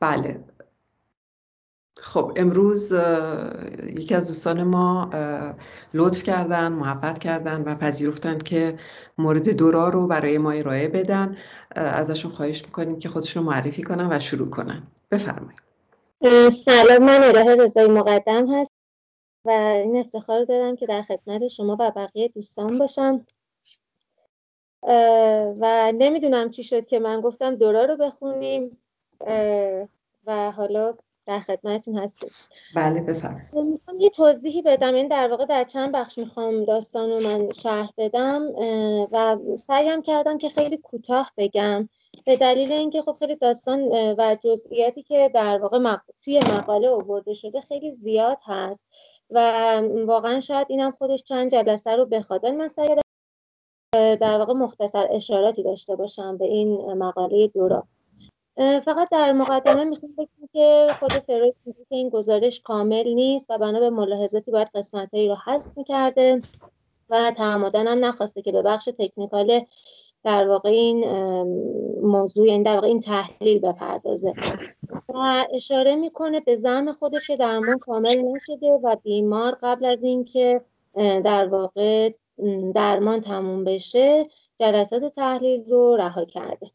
بله. خب امروز یکی از دوستان ما لطف کردن محبت کردن و پذیرفتند که مورد دورا رو برای ما ارائه بدن. ازشون خواهش می‌کنیم که خودشون معرفی کنن و شروع کنن. بفرمایید. سلام من الهه رضایی مقدم هست و این افتخار دارم که در خدمت شما و بقیه دوستان باشم. و نمی‌دونم چی شد که من گفتم دورا رو بخونیم. و حالا در خدمتتون هستیم. بله بفرمایید. می‌خوام یه توضیحی بدم. این در واقع در چند بخش می‌خوام داستان رو من شرح بدم و سعیم کردم که خیلی کوتاه بگم. به دلیل اینکه خب خیلی داستان و جزئیاتی که در واقع توی مقاله آورده شده خیلی زیاد هست. و واقعا شاید اینم خودش چند جلسه رو بخواد من سعی در واقع مختصر اشاراتی داشته باشم به این مقاله دورا. فقط در مقدمه می‌خوام بگم که خود فروید میگه که این گزارش کامل نیست و بنا به ملاحظاتی باید قسمتهایی رو حذف می‌کرده و تعمدن هم نخواسته که به بخش تکنیکال در واقع این موضوع یعنی در واقع این تحلیل بپردازه. و اشاره می‌کنه به زم خودش که درمان کامل نشده و بیمار قبل از اینکه در واقع درمان تموم بشه جلسات تحلیل رو رها کرده.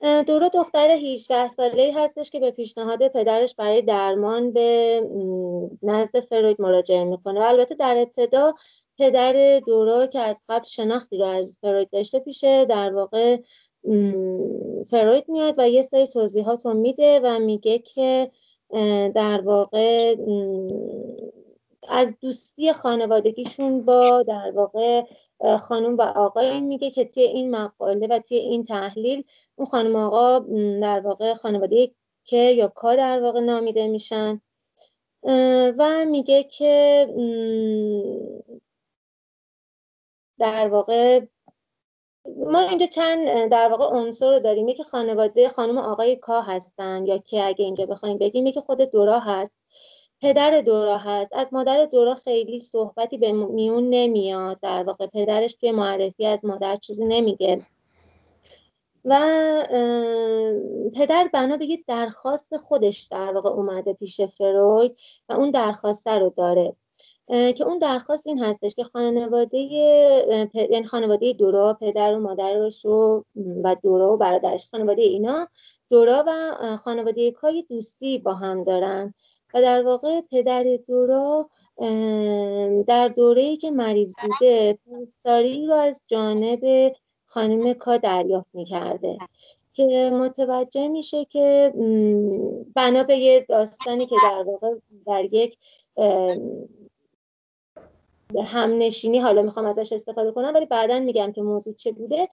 دورا دختر 18 ساله هستش که به پیشنهاد پدرش برای درمان به نزد فروید مراجعه می‌کنه و البته در ابتدا پدر دورا که از قبل شناختی رو از فروید داشته پیشه در واقع فروید میاد و یه سری توضیحات رو میده و میگه که در واقع از دوستی خانوادگیشون با در واقع خانم و آقای میگه که توی این مقاله و توی این تحلیل اون خانم آقا در واقع خانواده که یا کا در واقع نامیده میشن. و میگه که در واقع ما اینجا چند در واقع عنصر رو داریم. یکی خانواده خانم آقای کا هستن یا که اگه اینجا بخوایم بگیم یکی خود دورا هست. پدر دورا هست. از مادر دورا خیلی صحبتی به میون نمیاد. در واقع پدرش توی معرفی از مادر چیزی نمیگه. و پدر بنا بگید درخواست خودش در واقع اومده پیش فروید و اون درخواسته رو داره. که اون درخواست این هستش که خانواده یعنی خانواده دورا پدر و مادرش و و دورا و برادرش خانواده اینا دورا و خانواده کای دوستی با هم دارن. و در واقع پدر دورا در دوره که مریض بوده پاسداری رو از جانب خانم کا دریافت می‌کرده که متوجه میشه که بنا به یه داستانی که در واقع در یک همنشینی حالا می‌خوام ازش استفاده کنم ولی بعدا میگم که موضوع چه بوده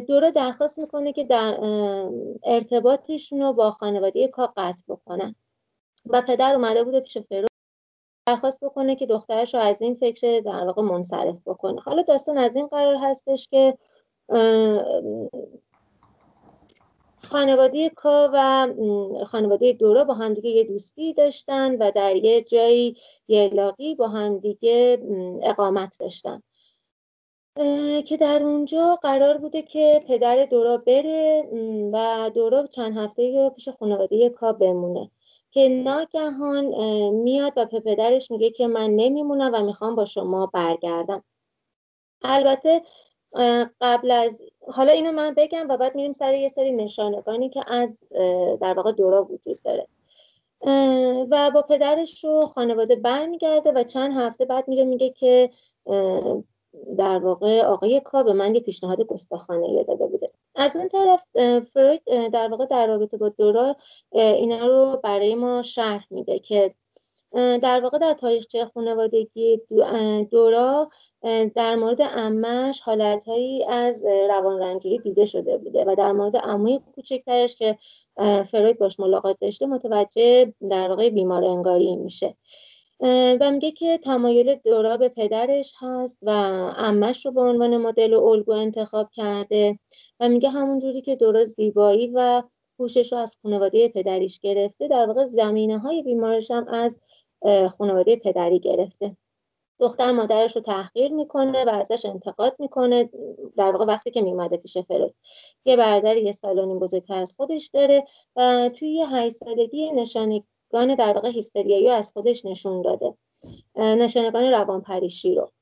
دوره درخواست می‌کنه که در ارتباطشون رو با خانواده کا قطع بکنن. و پدر اومده بوده پیش فرو درخواست بکنه که دخترش رو از این فکر در واقع منصرف بکنه. حالا داستان از این قرار هستش که خانواده کا و خانواده دورا با همدیگه یه دوستی داشتن و در یه جایی یه لاقی با همدیگه اقامت داشتن. که در اونجا قرار بوده که پدر دورا بره و دورا چند هفته پیش خانواده کا بمونه. که ناگهان میاد و به پدرش میگه که من نمیمونم و می‌خوام با شما برگردم. البته قبل از حالا اینو من بگم و بعد میریم سر یه سری نشانگانی که از در واقع دورا وجود داره. و با پدرش رو خانواده برمیگرده و چند هفته بعد میره میگه که در واقع آقای کا به من یه پیشنهاد گستاخانه داده بوده. از اون طرف فروید در واقع در رابطه با دورا اینا رو برای ما شرح میده که در واقع در تاریخچه خانوادگی دورا در مورد امش حالتهایی از روان رنجوری دیده شده بوده و در مورد عموی کوچکترش که فروید باش ملاقات داشته متوجه در واقع بیمار انگاری میشه. و میگه که تمایل دورا به پدرش هست و امش رو به عنوان مدل و الگو انتخاب کرده و میگه همونجوری که دورا زیبایی و پوشش رو از خانواده پدریش گرفته در واقع زمینه های بیمارش هم از خانواده پدری گرفته. دختر مادرش رو تحقیر می‌کنه و ازش انتقاد می‌کنه در واقع وقتی که میمده پیش فروید یه برادر یه سالونی بزرگتر از خودش داره و توی یه هشت سالگی نشانگان در واقع هیستریایی از خودش نشون داده. نشانگان روانپریشی رو.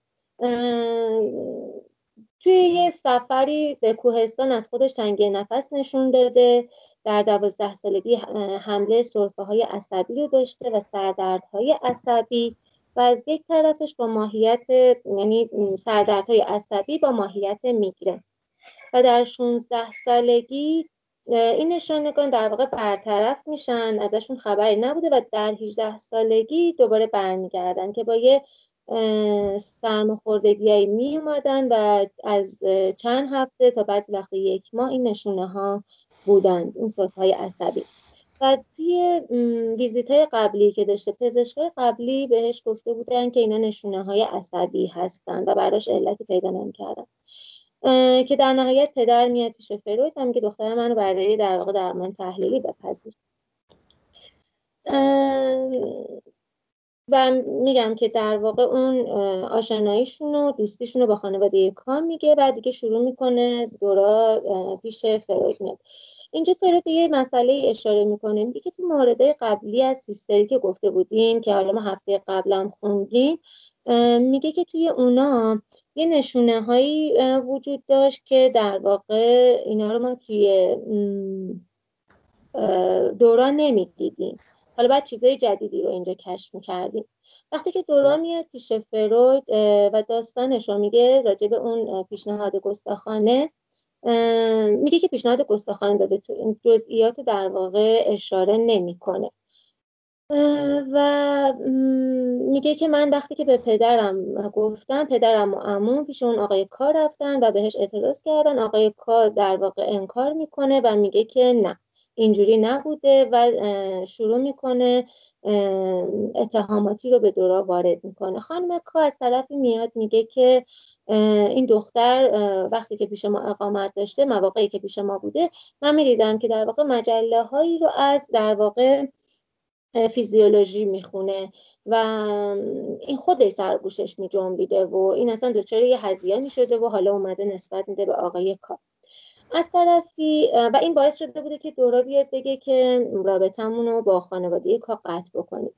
توی یه سفری به کوهستان از خودش تنگی نفس نشون داده. در دوازده سالگی حمله صرفه های عصبی رو داشته و سردردهای عصبی و از یک طرفش با ماهیت یعنی سردردهای عصبی با ماهیت می‌گیره و در 16 سالگی این نشانگان در واقع برطرف میشن ازشون خبری نبوده و در 18 سالگی دوباره برمیگردن که با یه سرماخوردگی می اومدن و از چند هفته تا بعضی وقت یک ماه این نشونه ها بودن این های عصبی. و توی ویزیت های قبلی که داشته پزشکای قبلی بهش گفته بودن که اینا نشونه های عصبی هستن و براش علتی پیدا نمی‌کردن. که در نهایت پدر میاد پیش فروید هم که دختر منو برای در واقع درمان تحلیلی بپذیر. و میگم که در واقع اون آشناییشون و دوستیشون رو با خانواده کام میگه و دیگه شروع می‌کنه دورا پیش فروید میاد. اینجا فروید یه مسئله اشاره می‌کنه. میگه که تو مورده قبلی از سیستری که گفته بودیم که حالا ما هفته قبلم خوندیم میگه که توی اونا یه نشونه هایی وجود داشت که در واقع اینا رو ما توی دوران نمی‌دیدیم. حالا بعد چیزای جدیدی رو اینجا کشف می‌کردیم. وقتی که دوران میاد پیش فروید و داستانش رو میگه راجع به اون پیشنهاد گستاخانه میگه که پیشنهاد گستاخانه داده تو این جزئیات در واقع اشاره نمی‌کنه. و میگه که من وقتی که به پدرم گفتم پدرم و عموم پیش اون آقای کار رفتن و بهش اعتراض کردن. آقای کار در واقع انکار می‌کنه و میگه که نه اینجوری نبوده و شروع می‌کنه اتهاماتی رو به دورا وارد می‌کنه. خانم کا از طرفی میاد میگه که این دختر وقتی که پیش ما اقامت داشته مواقعی که پیش ما بوده من می‌دیدم که در واقع مجله هایی رو از در واقع فیزیولوژی می‌خونه و این خودش سرگوشش میجنبیده و این اصلا دچار یه هزیانی شده و حالا اومده نسبت میده به آقای کا از طرفی و این باعث شده بوده که دورا بیاد بگه که رابطمون رو با خانواده کا قطع بکنیم.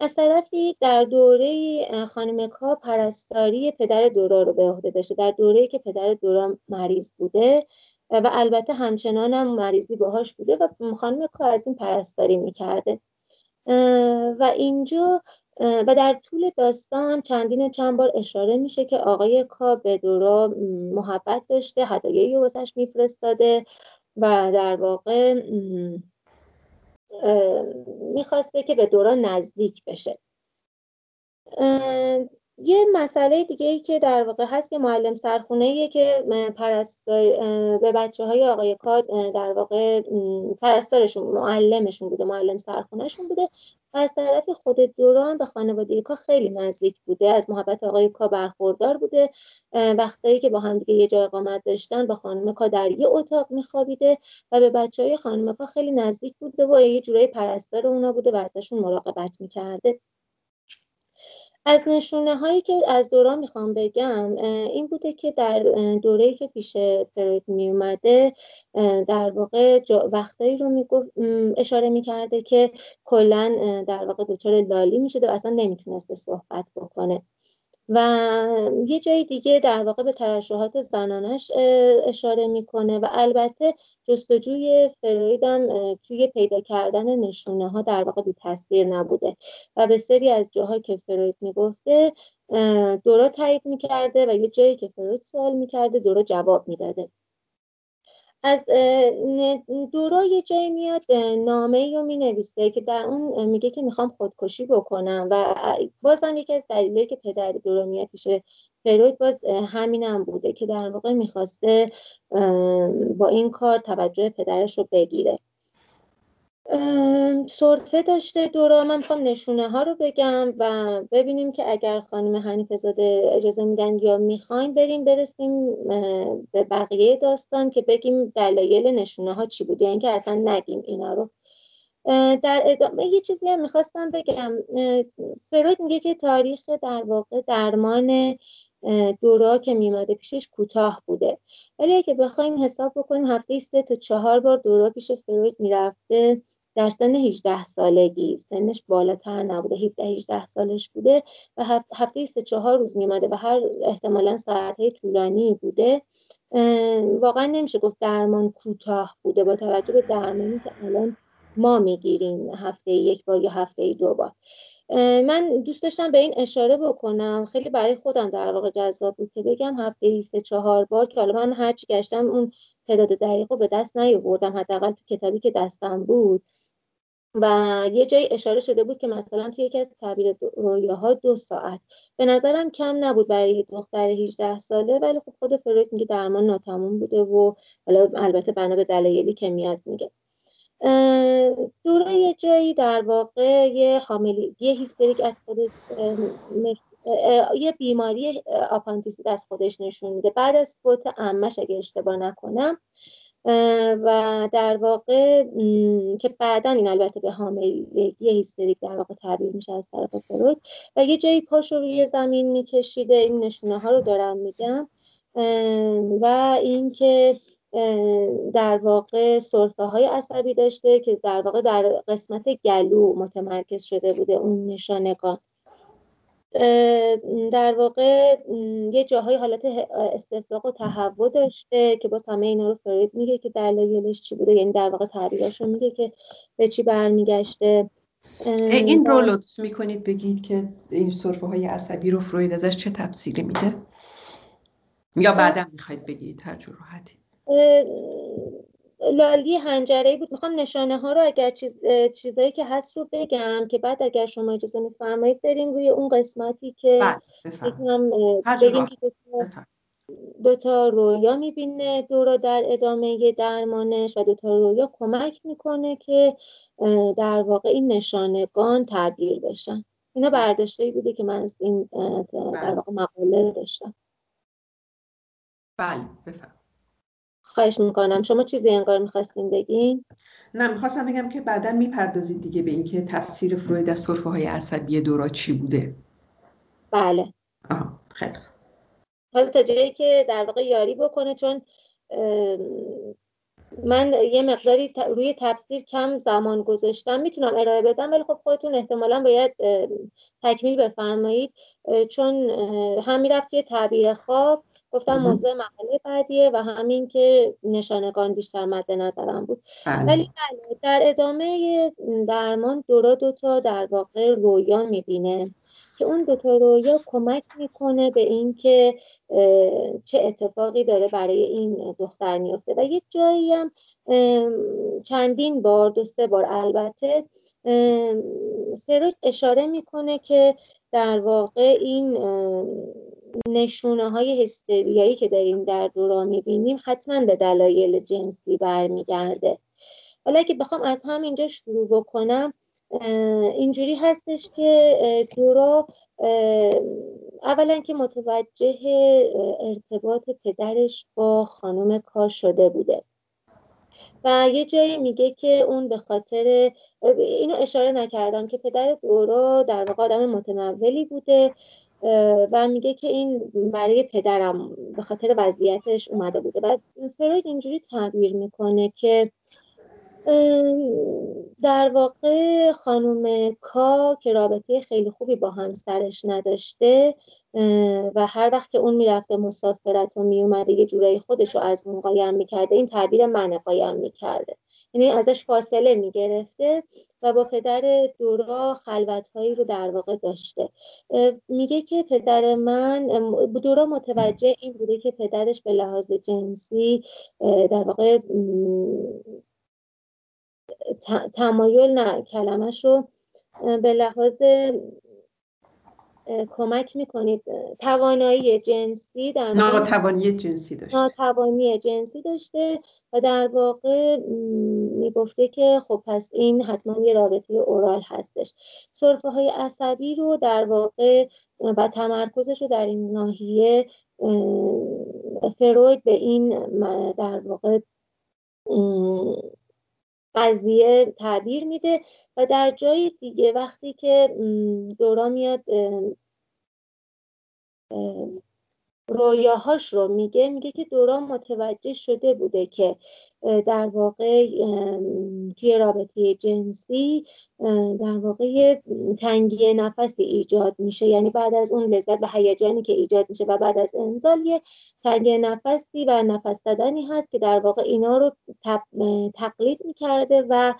از طرفی در دوره خانم کا پرستاری پدر دورا رو به عهده داشته. در دوره که پدر دورا مریض بوده و البته همچنان هم مریضی باهاش بوده و خانم کا از این پرستاری می‌کرده. و اینجا و در طول داستان چندین و چند بار اشاره میشه که آقای کا به دورا محبت داشته هدایایی واسش میفرستاده و در واقع می‌خواسته که به دورا نزدیک بشه. یه مسئله دیگه ای که در واقع هست که معلم سرخونه که پرستار به بچه های آقای کاد در واقع پرستارشون معلمشون بوده معلم سرخونهشون بوده. و از طرف خود دوران به خانواده کا خیلی نزدیک بوده از محبت آقای کا برخوردار بوده. وقتایی که با هم دیگه یه جای اقامت داشتن با خانم کا در یه اتاق میخوابیده و به بچه های خانم کا خیلی نزدیک بوده و یه جورایی پرستار اونا بوده و ازشون مراقبت می‌کرده. از نشونه هایی که از دوران می‌خوام بگم این بوده که در دوره که پیش فروید می اومده در واقع وقتایی رو می‌گفت اشاره می‌کرده که کلا در واقع دچار لالی می‌شده و اصلا نمی‌تونسته صحبت بکنه. و یه جای دیگه در واقع به ترشحات زنانش اشاره می‌کنه و البته جستجوی فروید هم توی پیدا کردن نشونه ها در واقع بی تاثیر نبوده و به سری از جاها که فروید می‌گفته دورا تایید می‌کرده و یه جایی که فروید سوال می‌کرده دورا جواب می‌داده. از دورا یه جایی میاد نامه رو می نویسه که در اون میگه که می‌خوام خودکشی بکنم و بازم یکی از دلیلی که پدر دورا میاد پیش فروید باز همینم بوده که در واقع می‌خواسته با این کار توجه پدرش رو بگیره. صرفه داشته دورا. من می‌خوام نشونه ها رو بگم و ببینیم که اگر خانم حنیف زاده اجازه میدن یا می‌خوایم بریم برسیم به بقیه داستان که بگیم دلایل نشونه ها چی بود. یعنی که اصلا نگیم اینا رو. در ادامه یه چیزی هم می‌خواستم بگم. فروید میگه که تاریخ در واقع درمان دورا که میماده پیشش کوتاه بوده. ولی اگه بخوایم حساب بکنیم هفته سه تا چهار بار دورا پیش فروید می‌رفته در سن 18 سالگی. سنش بالاتر نبوده 17 18 سالش بوده و هفته سه چهار روز میماده و هر احتمالا ساعت طولانی بوده. واقعا نمیشه گفت درمان کوتاه بوده. با توجه به درمانی که الان ما می‌گیریم هفته یک بار یا هفته دو بار. من دوست داشتم به این اشاره بکنم. خیلی برای خودم در واقع جذاب بود که بگم هفته سه چهار بار که حالا من هرچی گشتم اون تعداد دقیق رو به دست نیاوردم. حداقل تو کتابی که دستم بود. و یه جایی اشاره شده بود که مثلا توی یکی از تعبیر رویاها دو ساعت. به نظرم کم نبود برای دختر 18 ساله ولی خب خود فروید میگه درمان ناتموم بوده و حالا البته بنا به دلایلی که میاد میگه. دوره یه جایی در واقع یه حاملی یه هیستریک از خودش یه بیماری آپاندیسیت از خودش نشون میده. بعد از فوت عمش اگه اشتباه نکنم و در واقع که بعدا این البته به حاملگی هیستریک در واقع تعبیر میشه از طرف فروید و یه جایی پاش رو روی زمین میکشیده. این نشونه ها رو دارم میگم و اینکه در واقع سرفه های عصبی داشته که در واقع در قسمت گلو متمرکز شده بوده اون نشانگان. در واقع یه جاهای حالت استفراغ و تهوع داشته که با همه اینا رو فرید میگه که دلایلش چی بوده یعنی در واقع تعبیراشو میگه که به چی برمیگشته. این رو لطف می‌کنید بگید که این صرفه های عصبی رو فروید ازش چه تفسیری میده؟ یا بعدا می‌خواید بگید هر جور راحتی. لالی هنجره بود. می‌خوام نشانه ها رو اگر چیز چیزایی که هست رو بگم که بعد اگر شما اجازه میفرمایید بریم روی اون قسمتی که بله، بگیم که دو تا رویا می‌بینه دورا در ادامه درمانش و دو تا رویا کمک می‌کنه که در واقع این نشانگان تعبیر بشن. اینا برداشته بوده که من از این در بله. واقع مقاله داشتم. بله بفهم خواهش می‌کنم. شما چیزی انگار می‌خواستین بگین؟ نه می‌خواستم بگم که بعدا می‌پردازید دیگه به اینکه تفسیر فروید از صرفه های عصبی دورا چی بوده. بله. آها خیلی حالا تا جایی که در واقع یاری بکنه چون من یه مقداری روی تفسیر کم زمان گذاشتم. می‌تونم ارائه بدم ولی خب خودتون احتمالا باید تکمیل بفرمایید. چون هم می‌رفت توی تعبیر خواب. گفتم موضوع مقاله بعدیه و همین که نشانگان بیشتر مد نظرم بود. بله. ولی بله در ادامه درمان دورا دوتا در واقع رویا می‌بینه که اون دوتا رویا کمک می‌کنه به اینکه چه اتفاقی داره برای این دختر میفته و یه جایی هم چندین بار دو سه بار البته فروید اشاره می‌کنه که در واقع این نشونه های هستریایی که داریم در دوران می‌بینیم حتما به دلایل جنسی برمیگرده. حالا اگه بخوام از همینجا شروع بکنم اینجوری هستش که دورا اولا که متوجه ارتباط پدرش با خانم کار شده بوده. و یه جایی میگه که اون به خاطر اینو اشاره نکردم که پدر دورا در واقع آدم متنولی بوده. و میگه که این برای پدرم به خاطر وضعیتش اومده بوده. و فروید اینجوری تعبیر می‌کنه که در واقع خانم کا که رابطه خیلی خوبی با همسرش نداشته و هر وقت که اون می‌رفته مسافرت و میومده یه جورایی خودش رو از اون قایم می‌کرده این تعبیر من قایم می‌کرده. یعنی ازش فاصله می‌گرفته و با پدر دورا خلوتهایی رو در واقع داشته. میگه که پدر من دورا متوجه این بوده که پدرش به لحاظ جنسی در واقع تمایل نه. کلمش رو به لحاظ کمک می‌کنید. توانایی جنسی در ناتوانی جنسی داشته. ناتوانی جنسی داشته و در واقع می‌گفته که خب پس این حتما یه رابطه اورال هستش. صرفه های عصبی رو در واقع و تمرکزش رو در این ناحیه فروید به این در واقع قضیه تعبیر میده و در جای دیگه وقتی که دورا میاد رویاهاش رو میگه میگه که دورا متوجه شده بوده که در واقع توی رابطه جنسی در واقع تنگی نفسی ایجاد میشه. یعنی بعد از اون لذت و هیجانی که ایجاد میشه و بعد از انزال یه تنگی نفسی و نفس دادنی هست که در واقع اینا رو تقلید می‌کرده و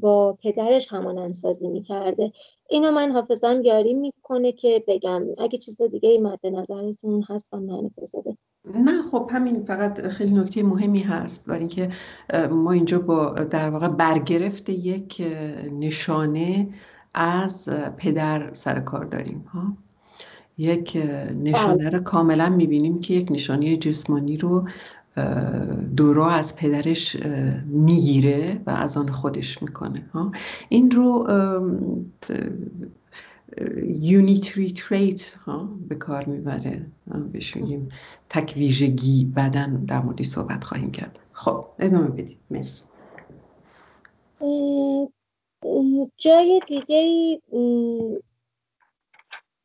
با پدرش همان سازی می‌کرده. اینو من حافظم یاری می‌کنه که بگم. اگه چیز دیگه ای مد نظرتون هست من بزده نه خب همین فقط خیلی نکته مهمی هست برای اینکه ما اینجا با در واقع برگرفت یک نشانه از پدر سر کار داریم ها. یک نشانه رو کاملا می‌بینیم که یک نشانه جسمانی رو دورا از پدرش می‌گیره و از آن خودش می‌کنه ها. این رو یونیتری تریت ها به کار می‌بره. بشونیم تک ویژگی بدن در موردی صحبت خواهیم کرد. خب ادامه بدید. مرسی. جای دیگه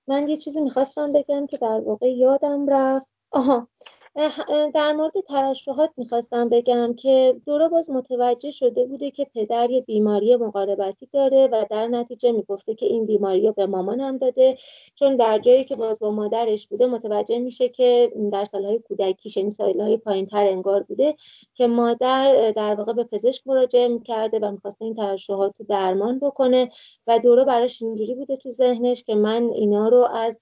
من یه چیزی می‌خواستم بگم که در واقع یادم رفت. آها. در مورد ترشحات می‌خواستم بگم که دورا باز متوجه شده بوده که پدر یه بیماری مقاربتی داره و در نتیجه می‌گفته که این بیماری رو به مامانم داده. چون در جایی که باز با مادرش بوده متوجه میشه که در سالهای کودکیش یعنی سالهای پایین تر انگار بوده که مادر در واقع به پزشک مراجعه می‌کرده و می‌خواسته این ترشحات رو درمان بکنه و دورا براش اینجوری بوده تو ذهنش که من اینا رو از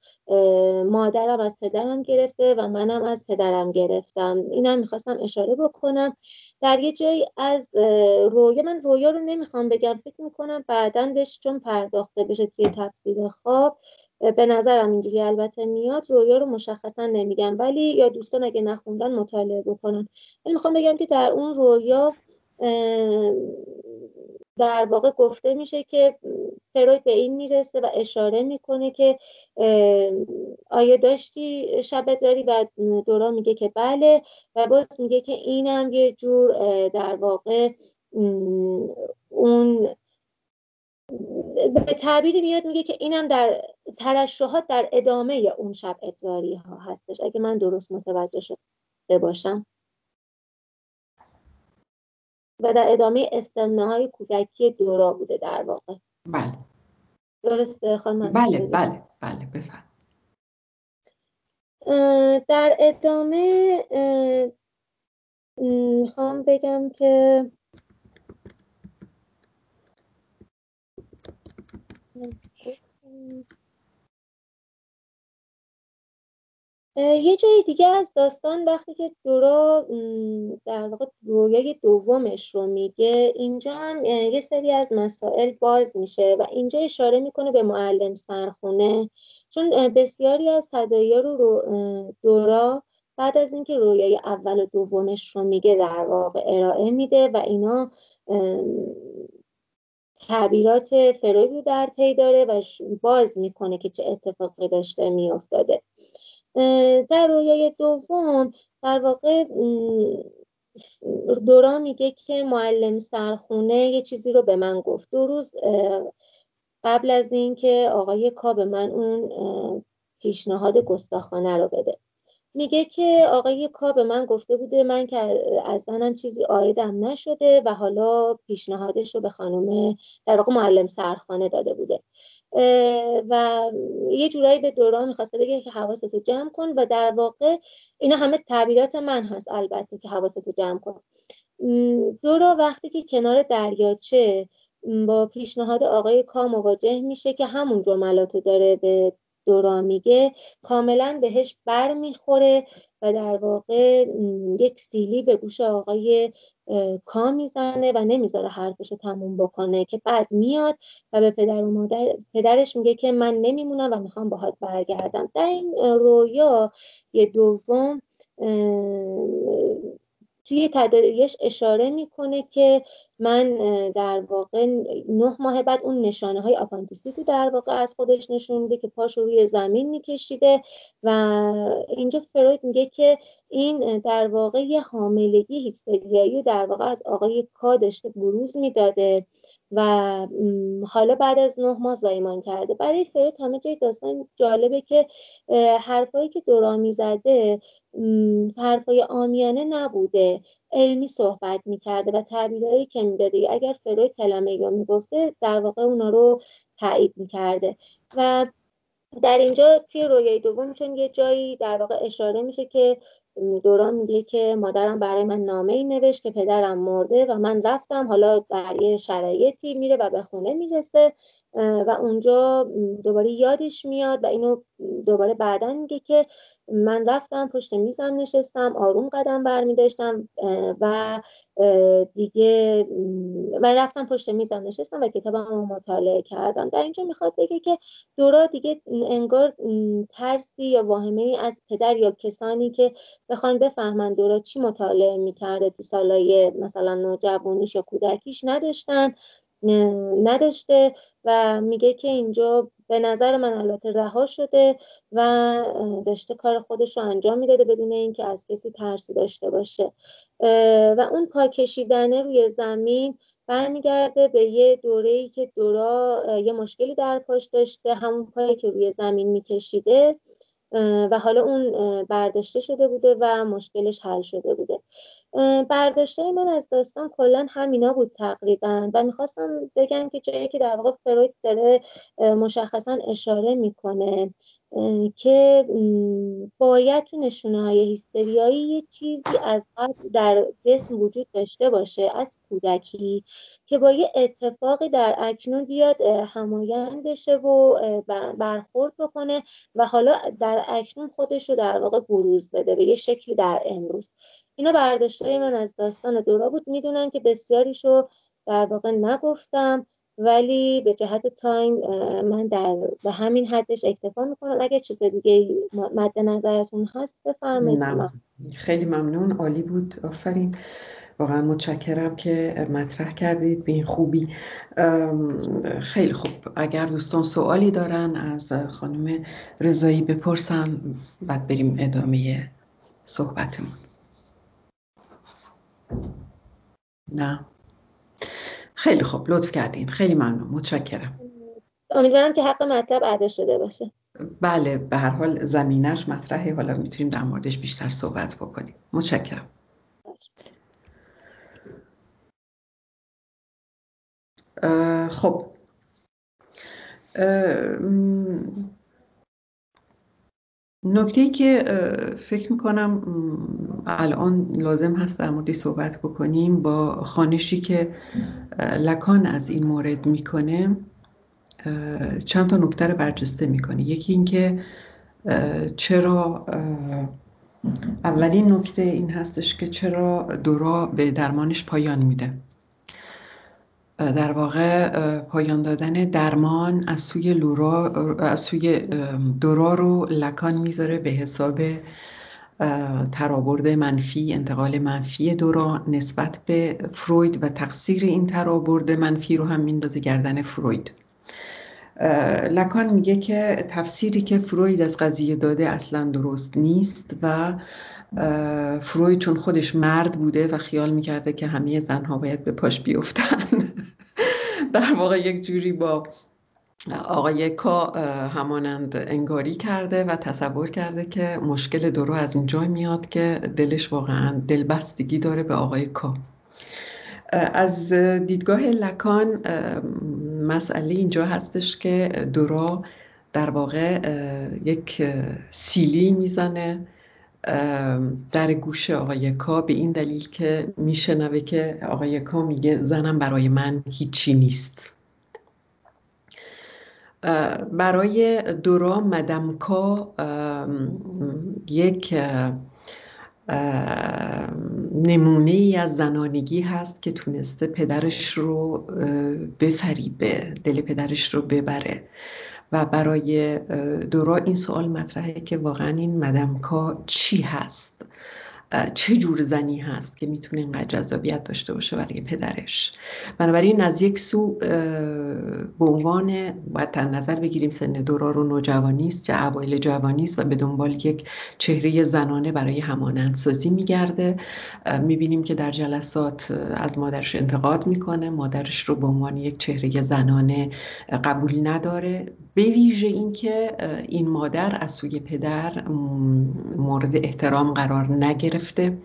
مادرم از پدرم گرفته و منم از پدرم گرفتم. اینم می‌خواستم اشاره بکنم. در یه جایی از رویا من رویا رو نمی‌خوام بگم. فکر می‌کنم بعدا بهش چون پرداخته بشه توی تفسیر خواب به نظرم اینجوری البته میاد. رویا رو مشخصا نمیگم. ولی یا دوستان اگه نخوندن مطالعه بکنن. ولی می‌خوام بگم که در اون رویا در واقع گفته میشه که فروید به این می‌رسه و اشاره می‌کنه که آیا داشتی شب داری؟ و دورا میگه که بله. و باز میگه که اینم یه جور در واقع اون به تعبیری میاد میگه که اینم در ترشحات در ادامه اون شب ادراری ها هستش. اگه من درست متوجه شده باشم. و در ادامه استمنه های کودکی دورا بوده در واقع. بله. درسته خانم بله بله بله بفهم. در ادامه می‌خوام بگم که یه جای دیگه از داستان وقتی که دورا در واقع رویای دومش رو میگه اینجا هم یه سری از مسائل باز میشه و اینجا اشاره می‌کنه به معلم سرخونه. چون بسیاری از تدایا رو دورا بعد از اینکه رویای اول و دومش رو میگه در واقع ارائه میده و اینا تعبیرات فروید رو در پی داره و باز می‌کنه که چه اتفاقی داشته میافتاده. در رویای دوم در واقع دورا میگه که معلم سرخونه یه چیزی رو به من گفت. دو روز قبل از اینکه آقای کا به من اون پیشنهاد گستاخانه رو بده. میگه که آقای کا به من گفته بوده من که از زنم چیزی آیدم نشده و حالا پیشنهادش رو به خانم در واقع معلم سرخانه داده بوده. و یه جورایی به دوران می‌خواسته بگه که حواستو جمع کن و در واقع اینا همه تعبیرات من هست البته که حواستو جمع کن. دورا وقتی که کنار دریاچه با پیشنهاد آقای کا مواجه میشه که همون جملاتو داره به دورا میگه کاملا بهش بر می‌خوره و در واقع یک سیلی به گوش آقای کا می‌زنه و نمی‌ذاره حرفش رو تموم بکنه که بعد میاد و به پدر و مادر پدرش میگه که من نمیمونم و می‌خوام باهات برگردم. در این رویا یه دوم توی تداریش اشاره می‌کنه که من در واقع نه ماه بعد اون نشانه های تو در واقع از خودش نشون میده که پاش روی زمین میکشیده و اینجا فروید میگه که این در واقع یه حاملگی هیستریایی در واقع از آقای کا داشته بروز می‌داده. و حالا بعد از نه ماه زایمان کرده. برای فرید همه جای داستان جالبه که حرفایی که دورا می‌زده حرفای آمیانه نبوده. علمی صحبت می‌کرده و تعبیرهایی که می‌داده. اگر فروید کلمه یا می‌گفته در واقع اونا رو تایید می‌کرده. و در اینجا توی رویای دوم چون یه جایی در واقع اشاره میشه که دوران میگه که مادرم برای من نامه ای نوشت که پدرم مرده و من رفتم حالا در یه شرایطی میره و به خونه می‌رسه و اونجا دوباره یادش میاد و اینو دوباره بعدا میگه که من رفتم پشت میزم نشستم آروم قدم برمیداشتم و دیگه و رفتم پشت میزم نشستم و کتابم رو مطالعه کردم. در اینجا می‌خواد بگه که دورا دیگه انگار ترسی یا واهمه از پدر یا کسانی که بخوان بفهمن دورا چی مطالعه می‌کرده تو سالای مثلا نوجوانیش یا کودکیش نداشتن نداشته و میگه که اینجا به نظر من البته رها شده و داشته کار خودش رو انجام می‌داده بدون اینکه از کسی ترسی داشته باشه. و اون پا کشیدنه روی زمین برمیگرده به یه دوره ای که دورا یه مشکلی در پاش داشته همون پایی که روی زمین میکشیده. و حالا اون برداشته شده بوده و مشکلش حل شده بوده. برداشته من از داستان کلا همینا بود تقریبا و می‌خواستم بگم که جایی که در واقع فروید داره مشخصا اشاره می‌کنه که باید تو نشونه های هیستریایی یه چیزی از قبل در جسم وجود داشته باشه از کودکی که با یه اتفاقی در اکنون بیاد همایند بشه و برخورد بکنه و حالا در اکنون خودش رو در واقع بروز بده به یه شکلی در امروز. اینا برداشتهای من از داستان دورا بود. می‌دونم که بسیاریشو در واقع نگفتم ولی به جهت تایم من در به همین حدش اکتفا می‌کنم. اگر چیز دیگه مد نظرتون هست بفرمایید. خیلی ممنون. عالی بود. آفرین. واقعا متشکرم که مطرح کردید به این خوبی. خیلی خوب. اگر دوستان سوالی دارن از خانم رضایی بپرسن. بعد بریم ادامه صحبتمون. نه. خیلی خوب لطف کردین. خیلی ممنون. متشکرم. امیدوارم که حق مطلب ادا شده باشه. بله به هر حال زمینش مطرحه. حالا می‌تونیم در موردش بیشتر صحبت بکنیم. متشکرم. خب. نکته که فکر می‌کنم الان لازم هست در موردی صحبت بکنیم با خانشی که لکان از این مورد می‌کنه چند تا نکته رو برجسته می‌کنه. یکی اینکه چرا اولین نکته این هستش که چرا دورا به درمانش پایان میده. در واقع پایان دادن درمان از سوی لورا از سوی دورا رو لکان می‌ذاره به حساب ترابرد منفی انتقال منفی دورا نسبت به فروید و تقصیر این ترابرد منفی رو هم میندازه گردن فروید. لکان میگه که تفسیری که فروید از قضیه داده اصلا درست نیست و فروید چون خودش مرد بوده و خیال می‌کرده که همه زنها باید به پاش بیفتن. در واقع یک جوری با آقای کا همانند انگاری کرده و تصور کرده که مشکل درو از اینجا میاد که دلش واقعا دلبستگی داره به آقای کا از دیدگاه لکان مسئله اینجا هستش که دورا در واقع یک سیلی می‌زنه در گوش آقای کا به این دلیل که میشنوه که آقای کا میگه زنم برای من هیچی نیست. برای دورا مدم کا یک نمونه ای از زنانگی هست که تونسته پدرش رو بفریبه دل پدرش رو ببره. و برای دورا این سوال مطرحه که واقعا این مدمکا چی هست؟ چه جور زنی هست که می‌تونه اینقدر جذابیت داشته باشه برای پدرش. بنابراین از یک سو به عنوان باید نظر بگیریم سن دورار و نوجوانی است چه اوایل جوانی است و به دنبال یک چهره زنانه برای همانندسازی میگرده. می‌بینیم که در جلسات از مادرش انتقاد می‌کنه. مادرش رو به عنوان یک چهره زنانه قبول نداره. به ویژه اینکه این مادر از سوی پدر مورد احترام قرار نگرفته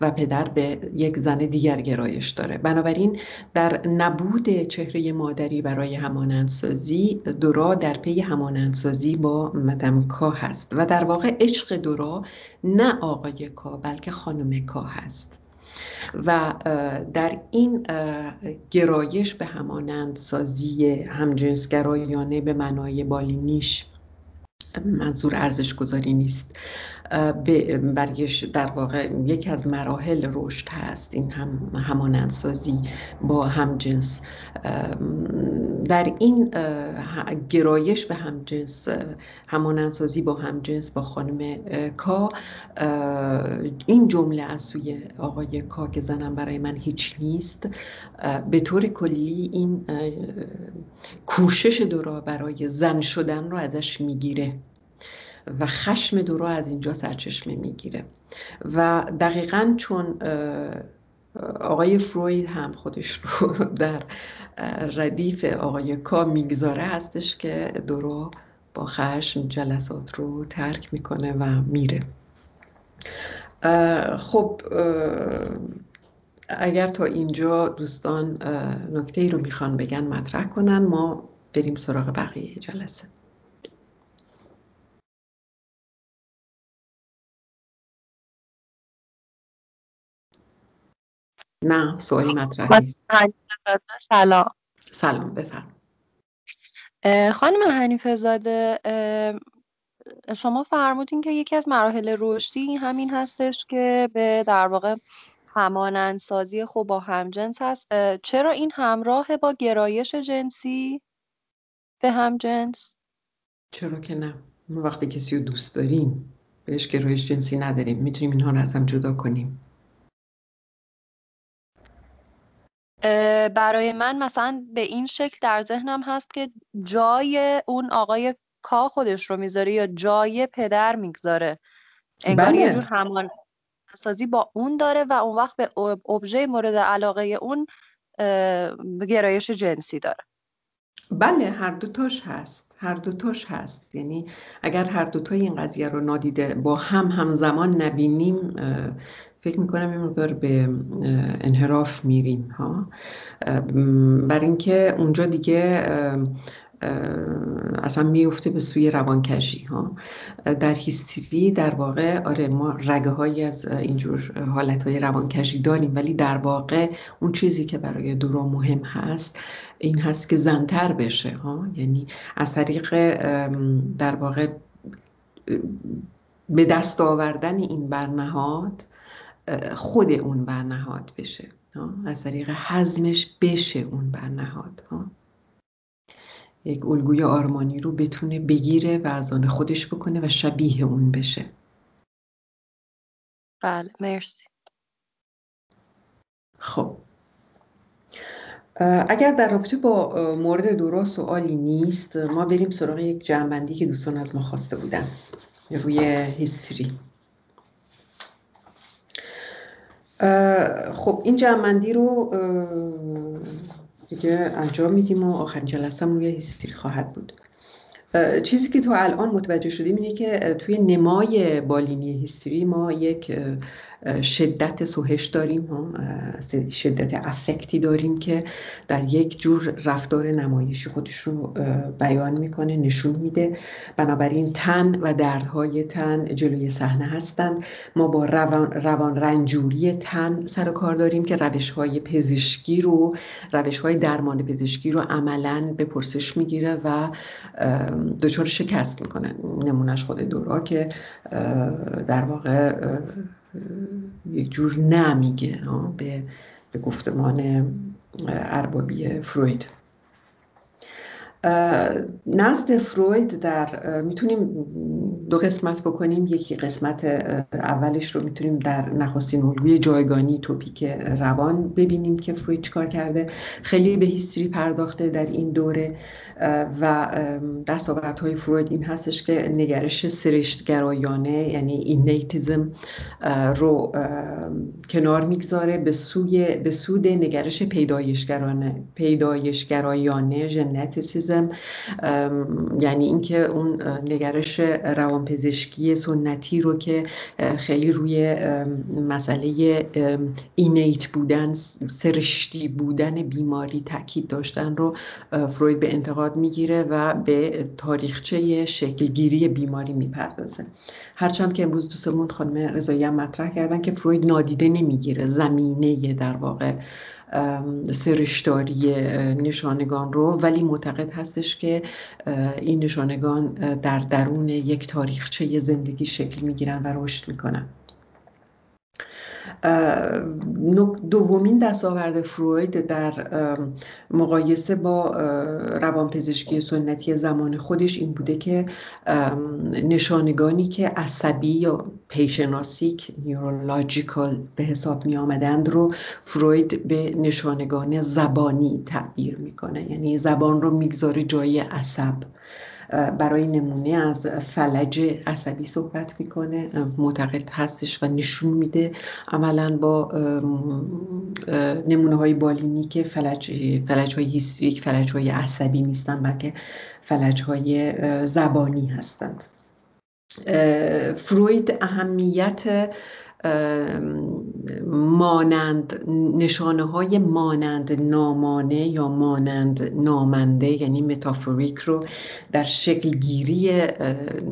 و پدر به یک زن دیگر گرایش داره. بنابراین در نبود چهره مادری برای همانندسازی دورا در پی همانندسازی با مدم کا هست و در واقع عشق دورا نه آقای کا بلکه خانم کا هست. و در این گرایش به همانند سازی همجنسگرایانه به معنای بالینیش منظور ارزش گذاری نیست. برگش در واقع یکی از مراحل رشد هست. این هم همانندسازی با همجنس در این گرایش به همجنس همانندسازی با همجنس با خانم کا این جمله از سوی آقای کا که زنم برای من هیچ نیست. به طور کلی این کوشش دورا برای زن شدن رو ازش می‌گیره. و خشم دورا از اینجا سرچشمه می‌گیره. و دقیقا چون آقای فروید هم خودش رو در ردیف آقای کا می‌گذاره هستش که دورا با خشم جلسات رو ترک می‌کنه و میره. خب اگر تا اینجا دوستان نکته ای رو می‌خوان بگن مطرح کنن ما بریم سراغ بقیه جلسه. نه سوالی مطرح نیست. سلام. سلام بفرم. خانم حنیفه زاده شما فرمودین که یکی از مراحل رشدی همین هستش که به در واقع همانندسازی خوب با همجنس هست. چرا این همراه با گرایش جنسی به همجنس؟ چرا که نه. ما وقتی کسی رو دوست داریم بهش گرایش جنسی نداریم. می‌تونیم اینها رو از هم جدا کنیم. برای من مثلا به این شکل در ذهنم هست که جای اون آقای کا خودش رو می‌ذاره یا جای پدر می‌گذاره. انگار بله. یه جور همان سازی با اون داره و اون وقت به ابژه مورد علاقه اون گرایش جنسی داره. بله هر دوتاش هست. هر دوتاش هست. یعنی اگر هر دوتای این قضیه رو نادیده با هم همزمان نبینیم فکر می‌کنم این مقدار به انحراف میریم ها؟ بر اینکه اونجا دیگه اصلا میفته به سوی روانکشی ها؟ در هیستری در واقع آره ما رگه هایی از اینجور حالت های روانکشی داریم ولی در واقع اون چیزی که برای دورا مهم هست این هست که زنتر بشه ها؟ یعنی از طریق در واقع به دست آوردن این برنهاد خود اون برنهاد بشه. از طریق حزمش بشه اون برنهاد. یک الگوی آرمانی رو بتونه بگیره و از آن خودش بکنه و شبیه اون بشه. بله مرسی. خب. اگر در رابطه با مورد دورا سوالی نیست ما بریم سراغ یک جنبندی که دوستان از ما خواسته بودن روی هیستری خب این جمعندی رو دیگه انجام میدیم و آخرین جلسه روی هیستری خواهد بود. چیزی که تو الان متوجه شدیم اینه که توی نمای بالینی هیستری ما یک شدت سوهش داریم شدت افکتی داریم که در یک جور رفتار نمایشی خودش رو بیان می‌کنه نشون میده. بنابراین تن و دردهای تن جلوی صحنه هستند. ما با روان, روان رنجوری تن سر کار داریم که روش های پزشکی رو روش های درمان پزشکی رو عملا به پرسش می‌گیره و دچار شکست می‌کنه نمونش خود دورا که در واقع یک جور نه میگه به, به گفتمان اربابی فروید. نزد فروید در می‌تونیم دو قسمت بکنیم. یکی قسمت اولش رو می‌تونیم در نخستین الگوی جایگانی توپیک روان ببینیم که فروید چکار کرده. خیلی به هیستری پرداخته در این دوره. و دستاوردهای فروید این هستش که نگرش سرشتگرایانه یعنی اینیتیزم رو کنار می‌گذاره به سوی به سود نگرش پیدایشگرایانه ژنتیسیزم. یعنی اینکه اون نگرش روانپزشکی سنتی رو که خیلی روی مسئله اینیت بودن سرشتی بودن بیماری تاکید داشتن رو فروید به انتقاد می‌گیره و به تاریخچه شکلگیری بیماری می‌پردازه. هرچند که امروز دوستمون خانم رضایی هم مطرح کردن که فروید نادیده نمی‌گیره. زمینه در واقع سرشتاری نشانگان رو. ولی معتقد هستش که این نشانگان در درون یک تاریخچه زندگی شکل می‌گیرن و رشد می‌کنن. دومین دستاورد فروید در مقایسه با روانپزشکی سنتی زمان خودش این بوده که نشانگانی که عصبی یا پیشناسیک نیورولوژیکال به حساب می آمدند رو فروید به نشانگان زبانی تعبیر می‌کنه. یعنی زبان رو می‌گذاره جای عصب. برای نمونه از فلج عصبی صحبت می‌کنه معتقد هستش و نشون میده. عملا با نمونه های بالینی که فلج, فلج های هیستریک فلج های عصبی نیستن بلکه فلج های زبانی هستند. فروید اهمیت مانند نشانه های مانند نامنده یا مانند نامنده یعنی metaphoric رو در شکل گیری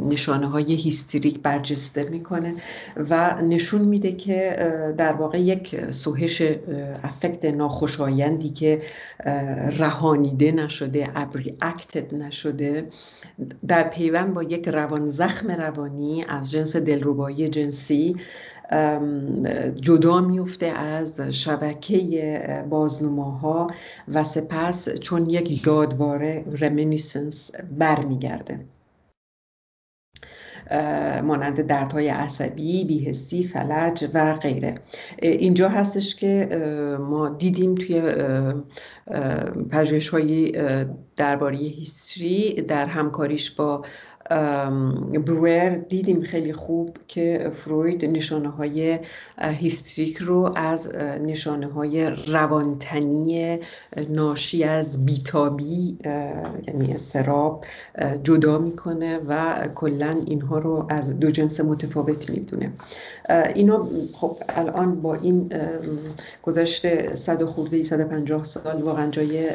نشانه های هیستریک برجسته می‌کنه و نشون میده که در واقع یک سوهش افکت ناخوشایندی که رهانیده نشده ابری اکتد نشده در پیوند با یک روان زخم روانی از جنس دلربایی جنسی جدا میفته از شبکه بازنماها و سپس چون یک یادواره رمینیسنس برمیگرده. مانند دردهای عصبی، بیهسی، فلج و غیره. اینجا هستش که ما دیدیم توی پژوهش های درباره هیستری در همکاریش با برویر دیدیم خیلی خوب که فروید نشانه های هیستریک رو از نشانه های روانتنی ناشی از بیتابی یعنی استراب جدا می‌کنه و کلا اینها رو از دو جنس متفاوت می‌دونه. اینو خب الان با این گذشته صد خورده 150 سال واقعا جای